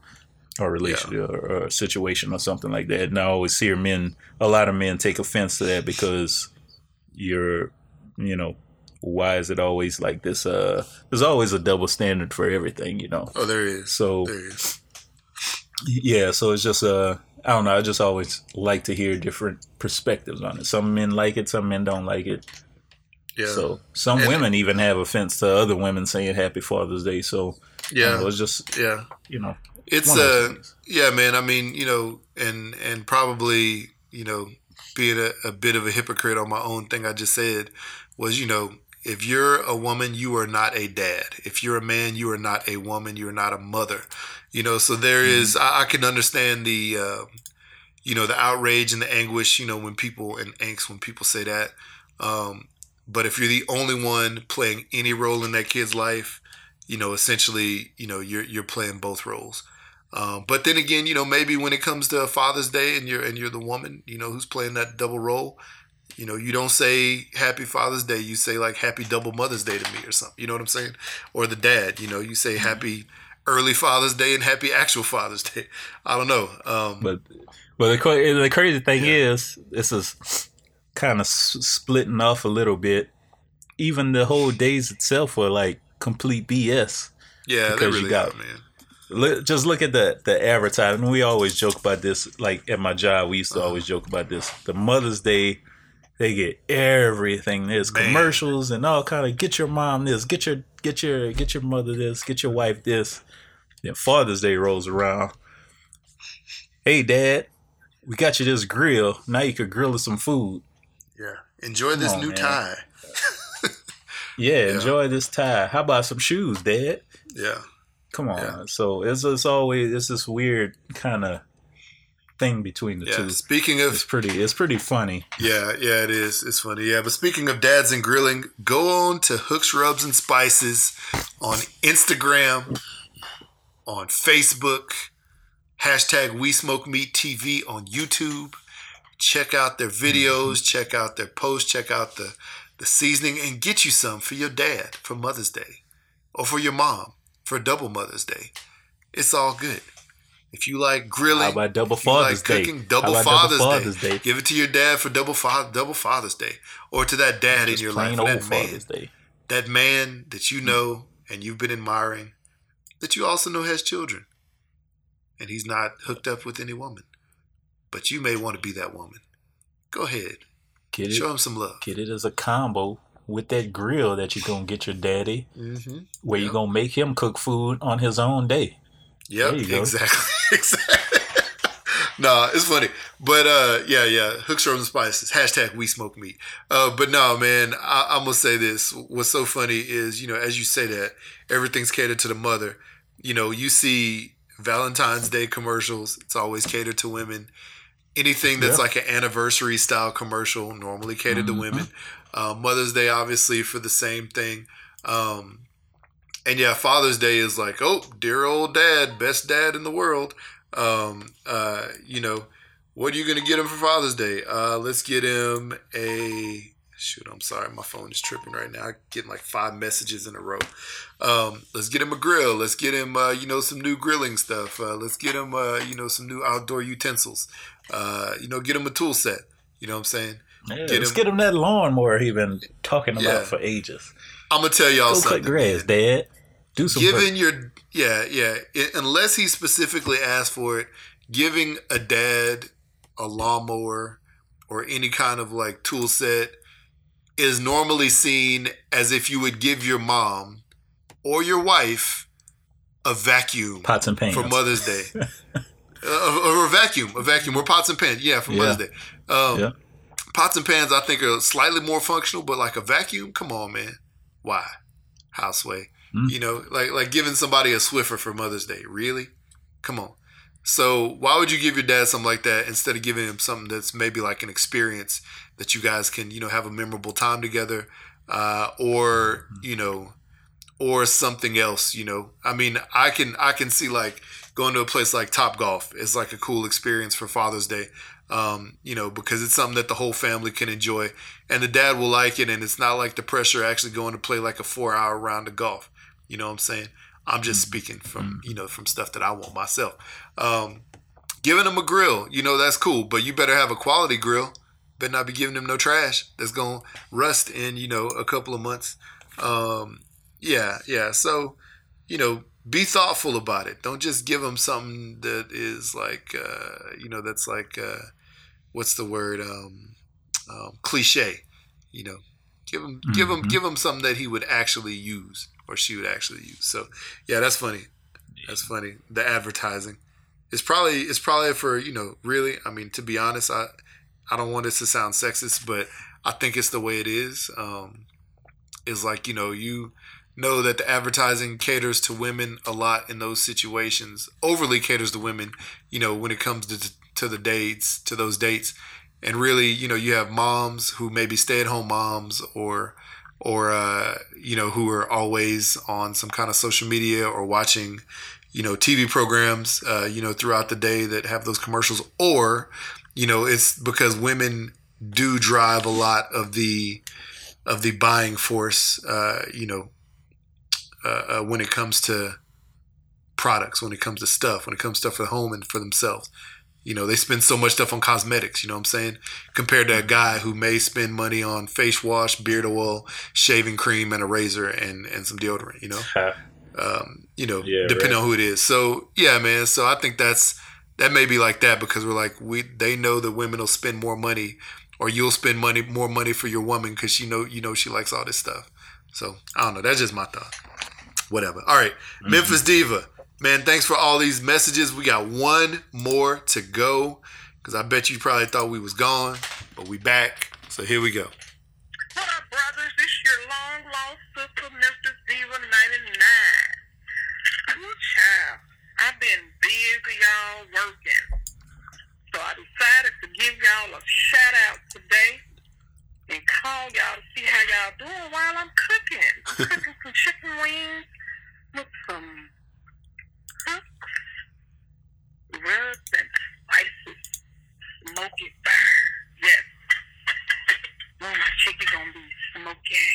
or relationship or, or situation or something like that. And I always hear men, a lot of men take offense to that because you're, you know, why is it always like this? Uh, there's always a double standard for everything, you know. Oh, there is. So There is. yeah, so it's just uh, I don't know. I just always like to hear different perspectives on it. Some men like it, some men don't like it. Yeah. So some And- women even have offense to other women saying Happy Father's Day. So yeah. yeah, it's just yeah. you know, It's a uh yeah, man. I mean, you know, and and probably you know being a, a bit of a hypocrite on my own thing I just said was you know if you're a woman, you are not a dad. If you're a man, you are not a woman. You are not a mother. You know, so there is. I, I can understand the. Uh, you know the outrage and the anguish you know when people and angst when people say that um, but if you're the only one playing any role in that kid's life you know essentially you know you're you're playing both roles um, but then again you know maybe when it comes to father's day and you're and you're the woman you know who's playing that double role you know you don't say happy father's day you say like happy double mother's day to me or something you know what i'm saying or the dad you know you say happy early father's day and happy actual father's day i don't know um, But but the the crazy thing is, this is kind of s- splitting off a little bit. Even the whole days itself were like complete BS. Yeah, they because you got- are, man. Look, just look at the the advertising. We always joke about this. Like at my job, we used to always uh-huh. joke about this. The Mother's Day, they get everything. There's Man. commercials and all kind of get your mom this, get your get your get your mother this, get your wife this. Then Father's Day rolls around. Hey, Dad, we got you this grill. Now you could grill us some food. Yeah. Enjoy this on, new man. tie. Yeah, Yeah. enjoy this tie. How about some shoes, Dad? Yeah. Come on. Yeah. So it's it's always it's this weird kind of thing between the Yeah. two. Speaking of, It's pretty. It's pretty funny. yeah, yeah, it is. It's funny. Yeah, but speaking of dads and grilling, go on to Hooks Rubs and Spices on Instagram, on Facebook, hashtag We Smoke Meat TV on YouTube. Check out their videos, mm-hmm. check out their posts, check out the the seasoning, and get you some for your dad for Mother's Day, or for your mom for double Mother's Day. It's all good. If you like grilling, How about double you like Father's Day? cooking, double Father's, double Father's Day. Day? Give it to your dad for double fa- double Father's Day, or to that dad in your life, plain or old that man, Father's Day. that man that you know and you've been admiring that you also know has children and he's not hooked up with any woman, but you may want to be that woman. Go ahead. Get Show it, him some love. get it as a combo with that grill that you're gonna get your daddy, Mm-hmm. where Yep. you're gonna make him cook food on his own day. Yep, There you go. exactly. exactly. no, it's funny. But uh yeah, yeah. Hooks and spices. Hashtag we smoke meat. Uh but no, man, I, I'm gonna say this. What's so funny is, you know, as you say that, everything's catered to the mother. You know, you see Valentine's Day commercials, it's always catered to women. Anything that's Yeah. like an anniversary style commercial, normally catered to Mhm. women. Uh, Mother's Day, obviously, for the same thing. Um, and yeah, Father's Day is like, oh, dear old dad, best dad in the world. Um, uh, you know, what are you gonna get him for Father's Day? Uh, let's get him a shoot. I'm sorry, my phone is tripping right now. I'm getting like five messages in a row. Um, let's get him a grill. Let's get him, uh, you know, some new grilling stuff. Uh, let's get him, uh, you know, some new outdoor utensils. Uh, you know, get him a tool set. You know what I'm saying? Yeah, Get let's him- get him that lawnmower he been talking about Yeah. for ages. I'm gonna tell y'all Go something. cut grass. Dad. Do some giving work. your yeah yeah I- unless he specifically asked for it giving a dad a lawnmower or any kind of like tool set is normally seen as if you would give your mom or your wife a vacuum pots and pans. for Mother's Day. uh, or a vacuum, a vacuum, or pots and pans. Yeah, for Yeah. Mother's Day. Um, Yeah. Pots and pans, I think, are slightly more functional, but like a vacuum, come on, man. Why? Houseway. Mm. You know, like like giving somebody a Swiffer for Mother's Day. Really? Come on. So why would you give your dad something like that instead of giving him something that's maybe like an experience that you guys can, you know, have a memorable time together, uh, or you know, or something else. You know, I mean, I can I can see like going to a place like Top Golf is like a cool experience for Father's Day. Um, you know, because it's something that the whole family can enjoy, and the dad will like it, and it's not like the pressure actually going to play like a four-hour round of golf. You know what I'm saying? I'm just speaking from you know from stuff that I want myself. Um, giving them a grill, you know that's cool, but you better have a quality grill. Better not be giving them no trash that's gonna rust in you know a couple of months. Um, yeah, yeah. So you know, be thoughtful about it. Don't just give them something that is like uh, you know that's like uh, what's the word um, um, cliche. You know, give him give him give him something that he would actually use or she would actually use. So yeah, that's funny. That's funny. The advertising. It's probably it's probably for, you know, really, I mean, to be honest, I I don't want this to sound sexist, but I think it's the way it is. Um is like, you know, you know that the advertising caters to women a lot in those situations. Overly caters to women, you know, when it comes to to the dates, to those dates. And really, you know, you have moms who maybe stay-at-home moms or or uh, you know who are always on some kind of social media or watching you know TV programs uh, you know throughout the day that have those commercials or you know it's because women do drive a lot of the of the buying force uh, you know uh, uh, when it comes to products when it comes to stuff when it comes to stuff for home and for themselves. You know they spend so much stuff on cosmetics you know what i'm saying? Compared to a guy who may spend money on face wash beard oil shaving cream and a razor and and some deodorant you know? Um, you know Yeah, depending right. on who it is. So yeah man so i think that's that may be like that because we're like we they know that women will spend more money or you'll spend money more money for your woman because you know you know she likes all this stuff. So i don't know that's just my thought whatever all right, mm-hmm. memphis diva man thanks for all these messages we got one more to go because i bet you probably thought we was gone but we back so here we go What up, brothers? This your long lost sister, Memphis Diva 99. Ooh, child. I've been busy, y'all, working. So I decided to give y'all a shout out today and call y'all to see how y'all doing while I'm cooking. Cooking some chicken wings with some hooks, rubs, and spices. Smoky burn. Yes. Oh, my chicken gonna be smoky.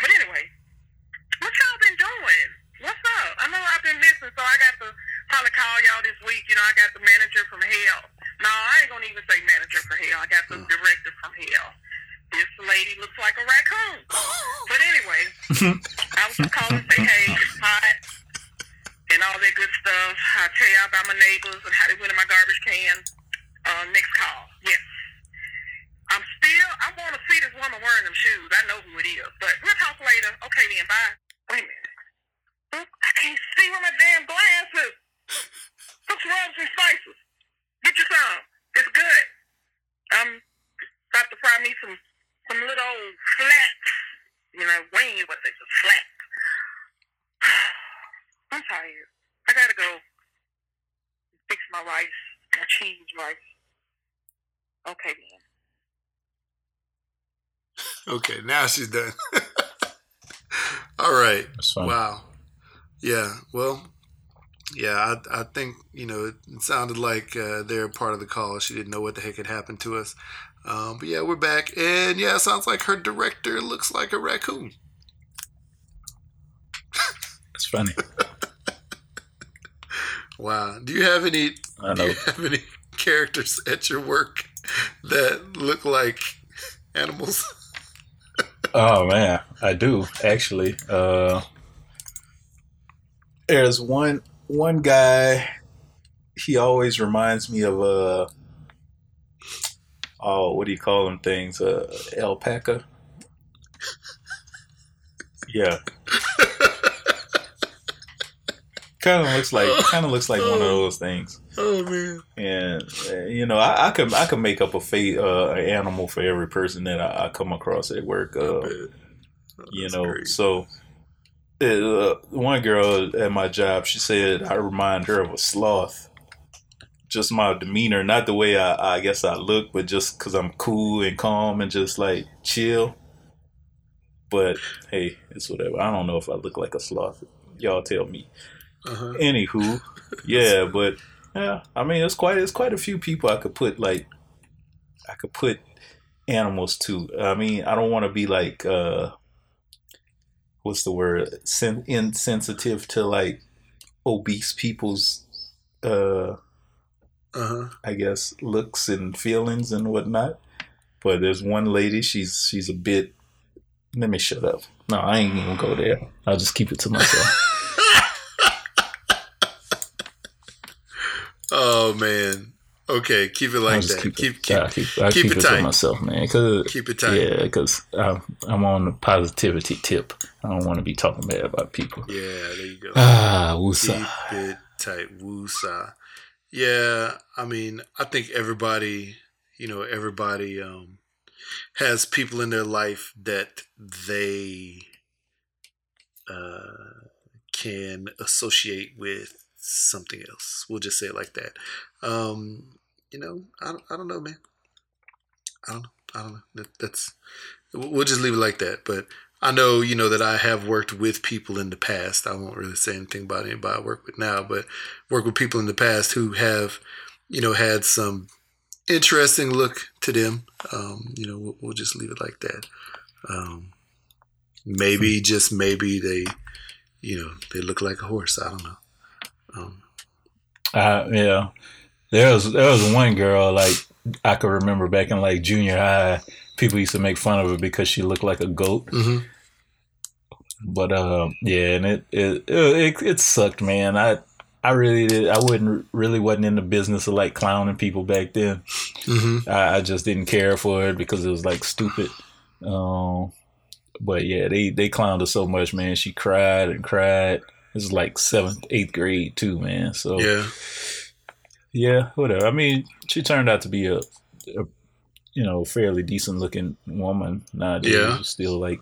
But anyway, what y'all been doing? What's up? I know I've been missing, so I got to probably call y'all this week. You know, I got the manager from hell. No, I ain't gonna even say manager from hell. I got the mm. director from hell. This lady looks like a raccoon. But anyway, I was just calling to say, hey, it's hot and all that good stuff. I'll tell y'all about my neighbors and how they went in my garbage can. Uh, next call. Yes. I'm still, I want to see this woman wearing them shoes. I know who it is. But we'll talk later. Okay, then, bye. Wait a minute. I can't see with my damn glasses. Put some rubs and spices. Get you some. It's good. I'm about to fry me some, some little old flats. You know, wings, what they just flats. I'm tired. I gotta go fix my rice, my cheese rice. Okay then. Okay, now she's done. All right. Wow. Yeah. Well. Yeah, I, I think you know it sounded like uh, they're part of the call. She didn't know what the heck had happened to us, um, but yeah, we're back, and yeah, it sounds like her director looks like a raccoon. That's funny. Wow. Do you have any? I know. Do you have any characters at your work that look like animals? Oh man, I do actually. Uh, there's one one guy. He always reminds me of uh oh, what do you call them things? Uh, alpaca. Yeah. kind of looks like kind of looks like one of those things. Oh man. And uh, you know, I, I could I could make up a fa- uh, an animal for every person that I, I come across at work. Uh, you know, great. so uh, one girl at my job, she said I remind her of a sloth. Just my demeanor, not the way I, I guess I look, but just because I'm cool and calm and just like chill. But hey, it's whatever. I don't know if I look like a sloth. Y'all tell me. Uh-huh. Anywho, yeah, but yeah, I mean, it's quite it's quite a few people I could put like I could put animals to. I mean, I don't want to be like uh what's the word Sen- insensitive to like obese people's uh Uh-huh. I guess looks and feelings and whatnot. But there's one lady, she's she's a bit. Let me shut up. No, I ain't even going to go there. I'll just keep it to myself. Oh man. Okay, keep it like that. keep, Keep it, keep keep, keep keep, it it, tight. to myself, man. Cause keep it tight. yeah, because I'm, I'm on the positivity tip. I don't want to be talking bad about people. Yeah, there you go. Ah, Keep woosah. it tight. Woosah. Yeah, I mean, I think everybody, you know, everybody um, has people in their life that they uh, can associate with something else. We'll just say it like that. Um, you know, I I don't know, man. I don't know. I don't know. That, that's we'll just leave it like that. But I know, you know, that I have worked with people in the past. I won't really say anything about anybody I work with now, but work with people in the past who have, you know, had some interesting look to them. Um, you know, we'll, we'll just leave it like that. Um, maybe, just maybe they, you know, they look like a horse. I don't know. Um, Uh, yeah, there was there was one girl like I could remember back in like junior high. People used to make fun of her because she looked like a goat. mhm. But um, yeah, and it it, it it sucked, man. I I really did. I wouldn't really wasn't in the business of like clowning people back then. Mhm. I, I just didn't care for it because it was like stupid. Um, but yeah, they they clowned her so much, man. She cried and cried. This is like seventh, eighth grade too, man. So Yeah. yeah, whatever. I mean, she turned out to be a, a you know, fairly decent looking woman nowadays. Yeah. Still like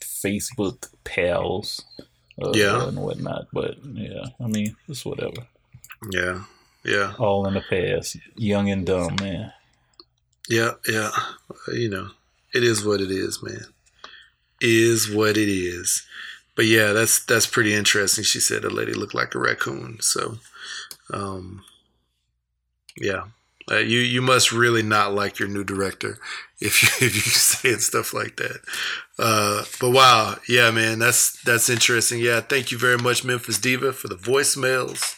Facebook pals. Uh, Yeah. And whatnot. But yeah, I mean, it's whatever. Yeah. Yeah. All in the past. Young and dumb, man. Yeah, yeah. You know, it is what it is, man. Is what it is. But yeah, that's that's pretty interesting. She said a lady looked like a raccoon. So, um, yeah, uh, you you must really not like your new director if you if you saying stuff like that. Uh, but wow, yeah, man, that's that's interesting. Yeah, thank you very much, Memphis Diva, for the voicemails.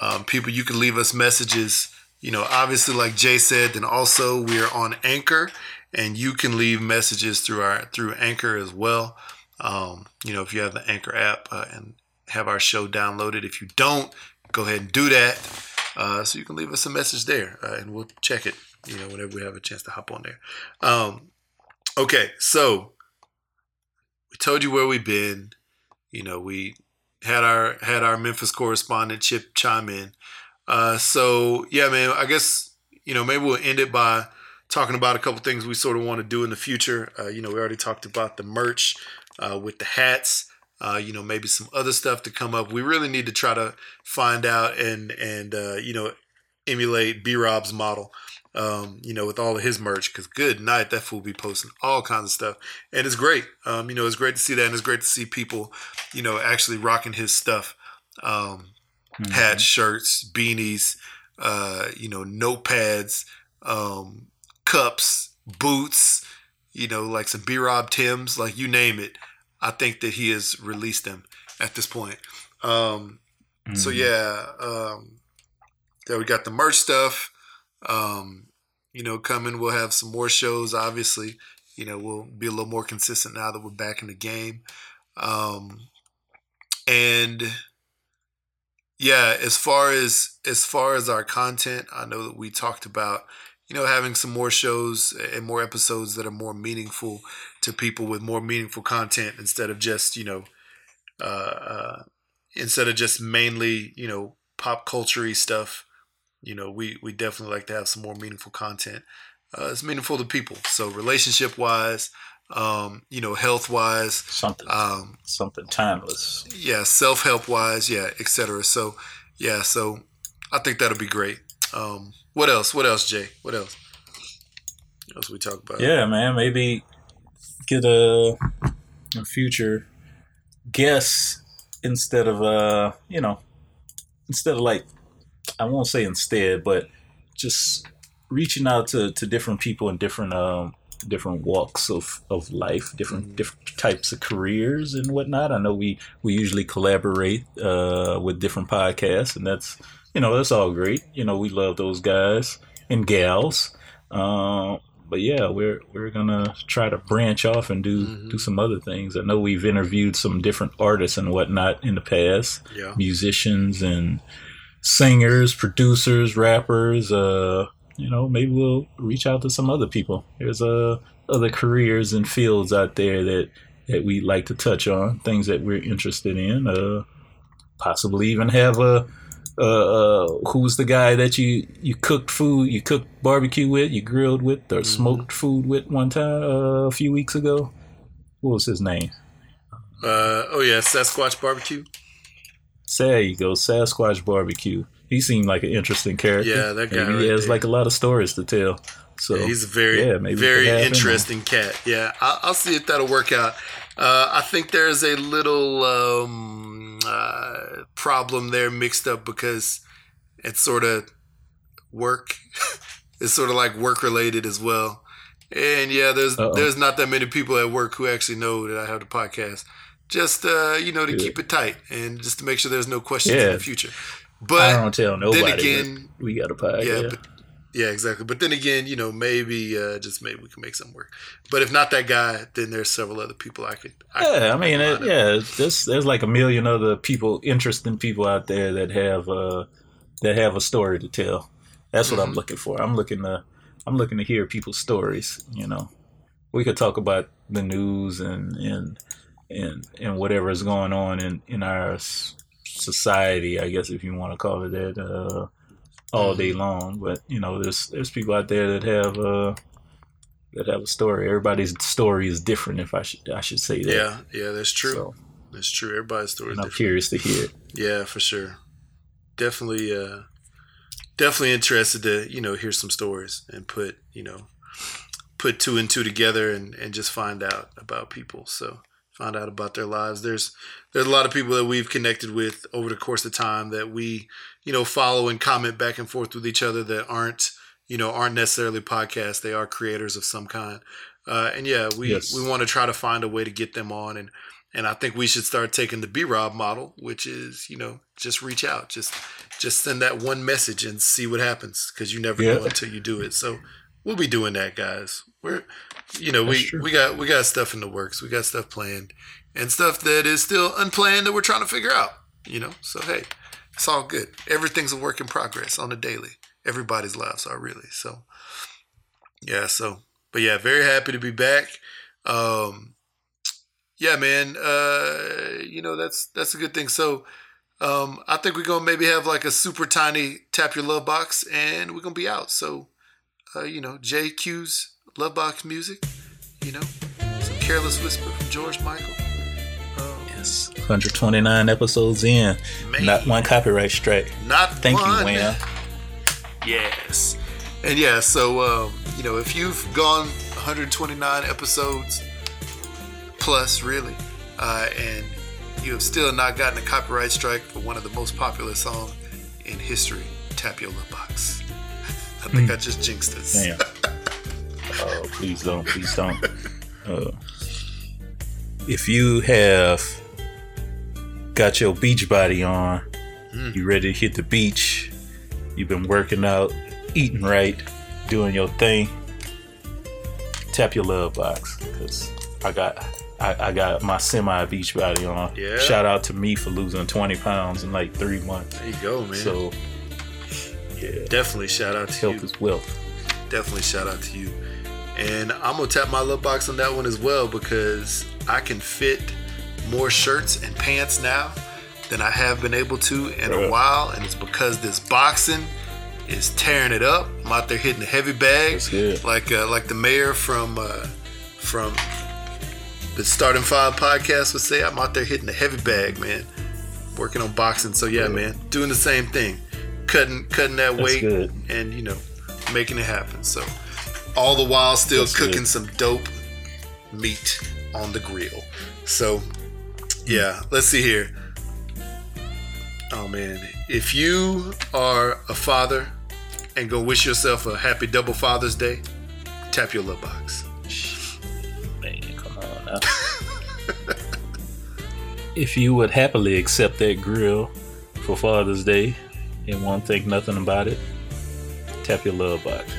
Um, people, you can leave us messages. You know, obviously, like Jay said, and also we are on Anchor, and you can leave messages through our through Anchor as well. Um, you know, if you have the Anchor app uh, and have our show downloaded. If you don't, go ahead and do that. Uh, so you can leave us a message there, uh, and we'll check it. You know, whenever we have a chance to hop on there. Um, okay, so we told you where we've been. You know, we had our had our Memphis correspondent Chip chime in. Uh, so yeah, man, I guess you know maybe we'll end it by talking about a couple things we sort of want to do in the future. Uh, you know, we already talked about the merch uh, with the hats. Uh, you know, maybe some other stuff to come up. We really need to try to find out and and uh, you know emulate B Rob's model. Um, you know, with all of his merch, because good night, that fool be posting all kinds of stuff, and it's great. Um, you know, it's great to see that, and it's great to see people, you know, actually rocking his stuff. Um, mm-hmm. hats, shirts, beanies, uh, you know, notepads, um, cups, boots, you know, like some B Rob Tims, like you name it. I think that he has released them at this point. Um, mm-hmm. So yeah, um, there we got the merch stuff. Um, you know, coming. We'll have some more shows. Obviously, you know, we'll be a little more consistent now that we're back in the game. Um, and yeah, as far as as far as our content, I know that we talked about you know having some more shows and more episodes that are more meaningful to people with more meaningful content instead of just you know uh, uh, instead of just mainly you know pop culture stuff you know, we we definitely like to have some more meaningful content. Uh, it's meaningful to people. So relationship wise, um, you know, health wise, something, um, something timeless. Yeah, self help wise, yeah, etc. So, yeah, so I think that'll be great. Um, what else? What else, Jay? What else? What else we talk about? Yeah, man. Maybe get a, a future guest instead of uh, you know, instead of like I won't say instead, but just reaching out to, to different people in different um, different walks of, of life, different mm-hmm. different types of careers and whatnot. I know we we usually collaborate uh, with different podcasts, and that's you know that's all great. You know we love those guys and gals. Uh, but yeah, we're we're gonna try to branch off and do mm-hmm. do some other things. I know we've interviewed some different artists and whatnot in the past, yeah. musicians and singers, producers, rappers. Uh, you know, maybe we'll reach out to some other people. There's uh, other careers and fields out there that that we like to touch on, things that we're interested in. Uh, possibly even have a uh, uh, who's the guy that you you cooked food, you cooked barbecue with, you grilled with, or mm-hmm. smoked food with one time uh, a few weeks ago. What was his name? Uh, oh yeah, Sasquatch Barbecue. There you go, Sasquatch Barbecue. He seemed like an interesting character. Yeah, that guy. Right he has there. like a lot of stories to tell. So yeah, he's a very, yeah, very interesting cat. Yeah, I'll, I'll, see if that'll work out. Uh, I think there's a little um, uh, problem there mixed up because it's sort of work. it's sort of like work related as well. And yeah, there's Uh-oh. there's not that many people at work who actually know that I have the podcast just uh, you know to keep it tight and just to make sure there's no questions yeah. in the future. But I don't tell nobody. Then again, we got a podcast. Yeah, but, yeah, exactly. But then again, you know, maybe uh, just maybe we can make something work. But if not that guy, then there's several other people I could. I yeah, could I mean, it, yeah, there's there's like a million other people, interesting people out there that have uh, that have a story to tell. That's what mm-hmm. I'm looking for. I'm looking to I'm looking to hear people's stories. You know, we could talk about the news and and and and whatever is going on in in our society, I guess if you want to call it that, uh, all day mm-hmm. long. But you know, there's there's people out there that have uh, that have a story. Everybody's story is different. If I should I should say that. Yeah, yeah, that's true. So, that's true. Everybody's story. I'm curious to hear it. Yeah, for sure. Definitely, uh, definitely interested to you know hear some stories and put you know put two and two together and and just find out about people. So find out about their lives. There's there's a lot of people that we've connected with over the course of time that we you know follow and comment back and forth with each other that aren't you know aren't necessarily podcasts. They are creators of some kind. Uh, and yeah, we yes. we want to try to find a way to get them on and and I think we should start taking the B Rob model, which is you know just reach out, just just send that one message and see what happens because you never yeah. know until you do it. So we'll be doing that, guys. We're, you know, That's we true. we got we got stuff in the works. We got stuff planned and stuff that is still unplanned that we're trying to figure out. You know, so hey, it's all good. Everything's a work in progress on the daily. Everybody's lives are really so. Yeah. So, but yeah, very happy to be back. Um, yeah, man. Uh, you know, that's that's a good thing. So. Um, I think we're gonna maybe have like a super tiny tap your love box, and we're gonna be out. So, uh, you know, JQ's love box music, you know, some careless whisper from George Michael. Yes. 129 episodes in. Man. Not one copyright strike. not Thank one. you, Wham. Yes, and yeah. So, um, you know, if you've gone 129 episodes plus, really, uh, and you have still not gotten a copyright strike for one of the most popular songs in history, tap your love box. I think I just jinxed us. Damn. oh, please don't. Please don't. Uh, if you have got your beach body on, Mm. you ready to hit the beach, you've been working out, eating right, doing your thing, tap your love box because I got. I, I got my semi beach body on. Yeah. Shout out to me for losing 20 pounds in like three months. There you go, man. So, yeah, definitely shout out to you. health is wealth. definitely shout out to you. And I'm gonna tap my love box on that one as well because I can fit more shirts and pants now than I have been able to in a while, and it's because this boxing is tearing it up. I'm out there hitting the heavy bag, like uh, like the mayor from uh, from the Starting Five podcast would say. I'm out there hitting the heavy bag, man. Working on boxing, so yeah, Yeah. man, doing the same thing, cutting cutting that That's weight good. and you know making it happen. So all the while still That's cooking good. some dope meat on the grill. So yeah, let's see here. Oh man, if you are a father and go wish yourself a happy double Father's Day, tap your love box. Man, come on now. if you would happily accept that grill for Father's Day and won't think nothing about it, tap your love box.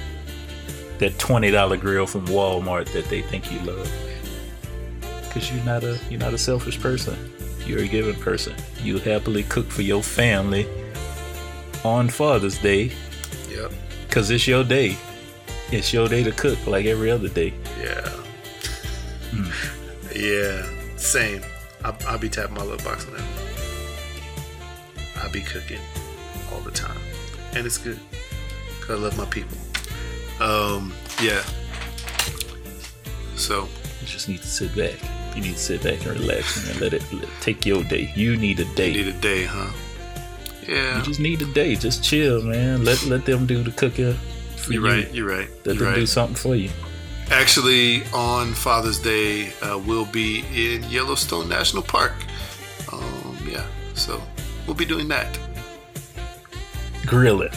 That twenty dollar grill from Walmart that they think you love. Cause you're not a you're not a selfish person. You're a giving person. You happily cook for your family on Father's Day Yep. because it's your day. It's your day to cook like every other day. Yeah. Hmm. Yeah. Same. I'll, I'll be tapping my little box on that. I'll be cooking all the time. And it's good. Because I love my people. Um, yeah. So, You just need to sit back. You need to sit back and relax and let it let, take your day. You need a day. You need a day, huh? Yeah. You just need a day. Just chill, man. Let let them do the cooking. You're you. right. You're right. Let You're them do something for you. Actually, on Father's Day, uh, we'll be in Yellowstone National Park. Um, yeah. So, we'll be doing that. Grill it.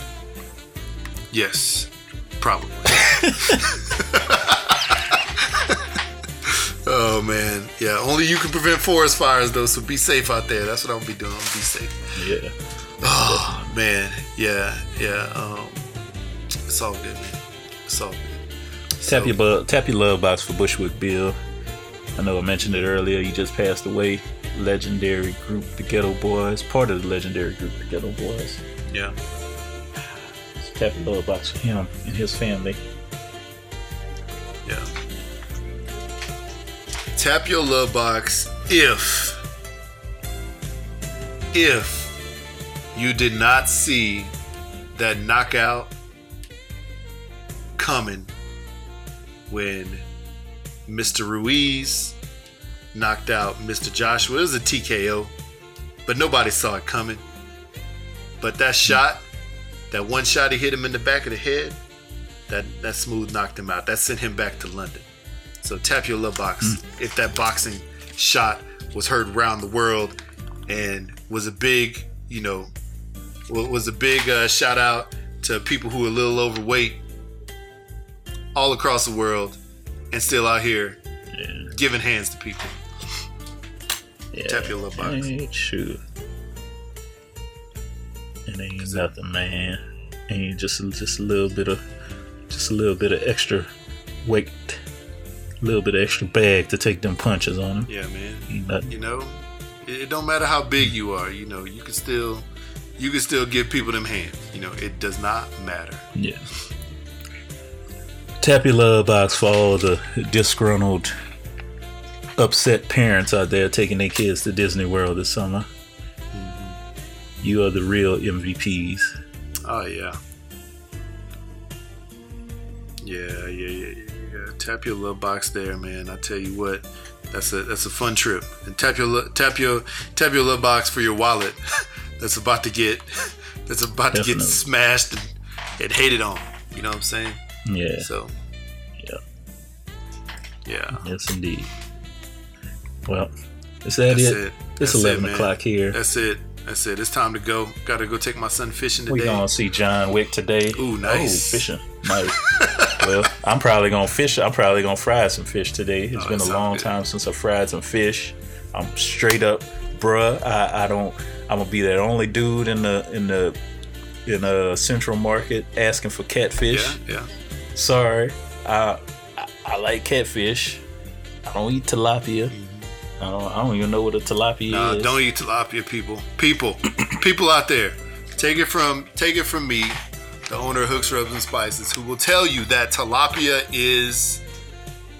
Yes, probably. oh man, yeah. Only you can prevent forest fires though, so be safe out there. That's what I'll be doing. I'll be safe. Yeah. Oh man, yeah, yeah. Um, it's all good, man. It's all good. Tap your bu- tap your love box for Bushwick Bill. I know I mentioned it earlier. He just passed away. Legendary group, the Geto Boys. Part of the legendary group, the Geto Boys. Yeah, So tap your love box for him and his family. Tap your love box if if you did not see that knockout coming when Mr. Ruiz knocked out Mr. Joshua. It was a TKO, but nobody saw it coming. But that shot, that one shot he hit him in the back of the head, that that smooth knocked him out. That sent him back to London. So tap your love box if that boxing shot was heard around the world and was a big, you know, wa- was a big uh, shout out to people who are a little overweight all across the world and still out here Yeah. giving hands to people. yeah. Tap your love box. Ain't sure. It ain't nothing, man. Ain't just just a little bit of just a little bit of extra weight, little bit extra bag to take them punches on him. Yeah, man. But You know, it, it don't matter how big you are. You know, you can still you can still give people them hands. You know, it does not matter. yeah. Tap your love box for all the disgruntled, upset parents out there taking their kids to Disney World this summer. Mm-hmm. You are the real MVPs. Oh yeah. Yeah, yeah, yeah, yeah, yeah. Tap your love box there, man. I tell you what, that's a that's a fun trip. And tap your tap your tap your love box for your wallet. that's about to get that's about to get smashed and, and hated on. You know what I'm saying? Yeah, So yeah, yeah, yes, indeed. Well, is that that's it? it. It's That's 11 man. o'clock here. That's it. That's it. It's time to go. Got to go take my son fishing today. We gonna see John Wick today. Ooh, oh, nice. Oh, fishing. Nice. well, I'm probably gonna fish. I'm probably gonna fry some fish today. It's Oh, been a long good. time since I fried some fish. I'm straight up, bruh. I, I don't. I'm gonna be that only dude in the in the in a central market asking for catfish. Yeah, yeah. Sorry, I, I I like catfish. I don't eat tilapia. Mm-hmm. I don't. I don't even know what a tilapia Nah, is. don't eat tilapia, people. People, people out there, take it from take it from me, the owner of Hooks Rubs and Spices, who will tell you that tilapia is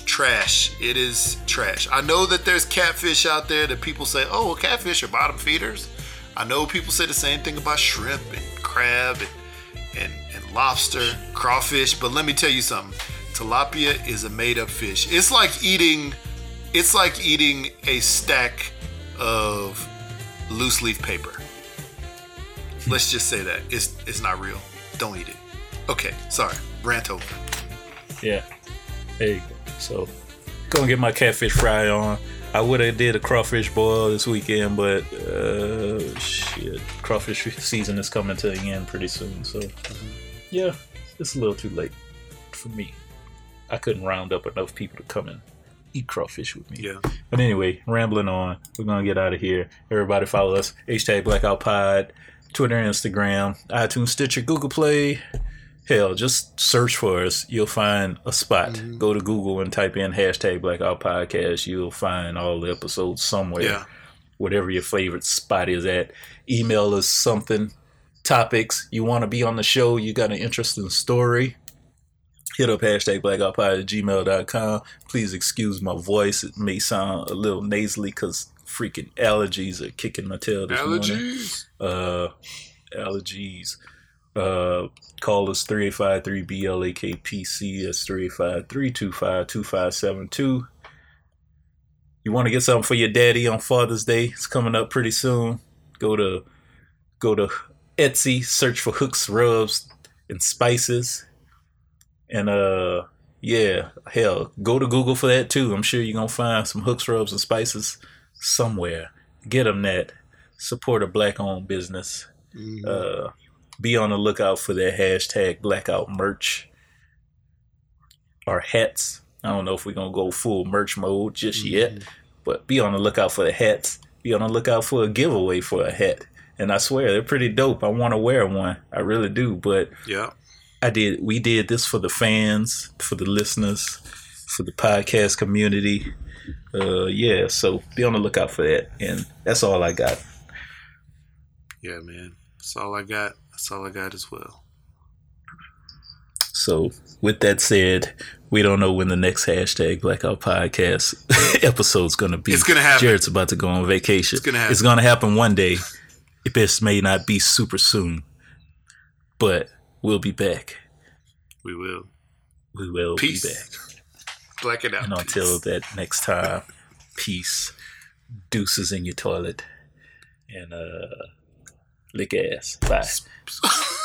trash. It is trash. I know that there's catfish out there that people say, oh, well, catfish are bottom feeders. I know people say the same thing about shrimp and crab and, and, and lobster, crawfish, but let me tell you something. Tilapia is a made-up fish. It's like eating it's like eating a stack of loose leaf paper. Let's just say that. It's it's not real. Don't eat it. Okay, sorry. Rant over. Yeah. There you go. So, gonna get my catfish fry on. I would have did a crawfish boil this weekend, but uh, shit, crawfish season is coming to an end pretty soon. So, yeah, it's a little too late for me. I couldn't round up enough people to come and eat crawfish with me. Yeah. But anyway, rambling on. We're gonna get out of here. Everybody follow us. Hashtag Blackout Pod, Twitter, Instagram, iTunes, Stitcher, Google Play. Hell, just search for us. You'll find a spot. Mm-hmm. Go to Google and type in hashtag Blackout Podcast. You'll find all the episodes somewhere. Yeah. Whatever your favorite spot is at. Email us something, topics. You want to be on the show. You got an interesting story hit up hashtag blackoutpod at gmail.com. Please excuse my voice. It may sound a little nasally because freaking allergies are kicking my tail this morning. Allergies. Uh, allergies. Uh, call us 385-3-BLAKPC. That's 385-325-2572. You want to get something for your daddy on Father's Day? It's coming up pretty soon. Go to go to Etsy, search for hooks, rubs, and spices. And uh yeah, hell, go to Google for that too. I'm sure you're gonna find some hooks, rubs, and spices somewhere. Get them that. Support a black owned business. Mhm. Uh, be on the lookout for their hashtag blackout merch or hats. I don't know if we're gonna go full merch mode just yet, but be on the lookout for the hats. Be on the lookout for a giveaway for a hat. And I swear they're pretty dope. I want to wear one. I really do. But Yeah. I did. We did this for the fans, for the listeners, for the podcast community. Uh, yeah. So be on the lookout for that. And that's all I got. Yeah, man. That's all I got. That's all I got as well. So, with that said, we don't know when the next hashtag Blackout Podcast episode is going to be. It's gonna happen. Jared's about to go on vacation. It's gonna happen. It's going to happen one day. It best may not be super soon, but we'll be back. We will. We will Peace. be back. Black it out. And until that next time, peace, deuces in your toilet, and uh, lick ass. Bye.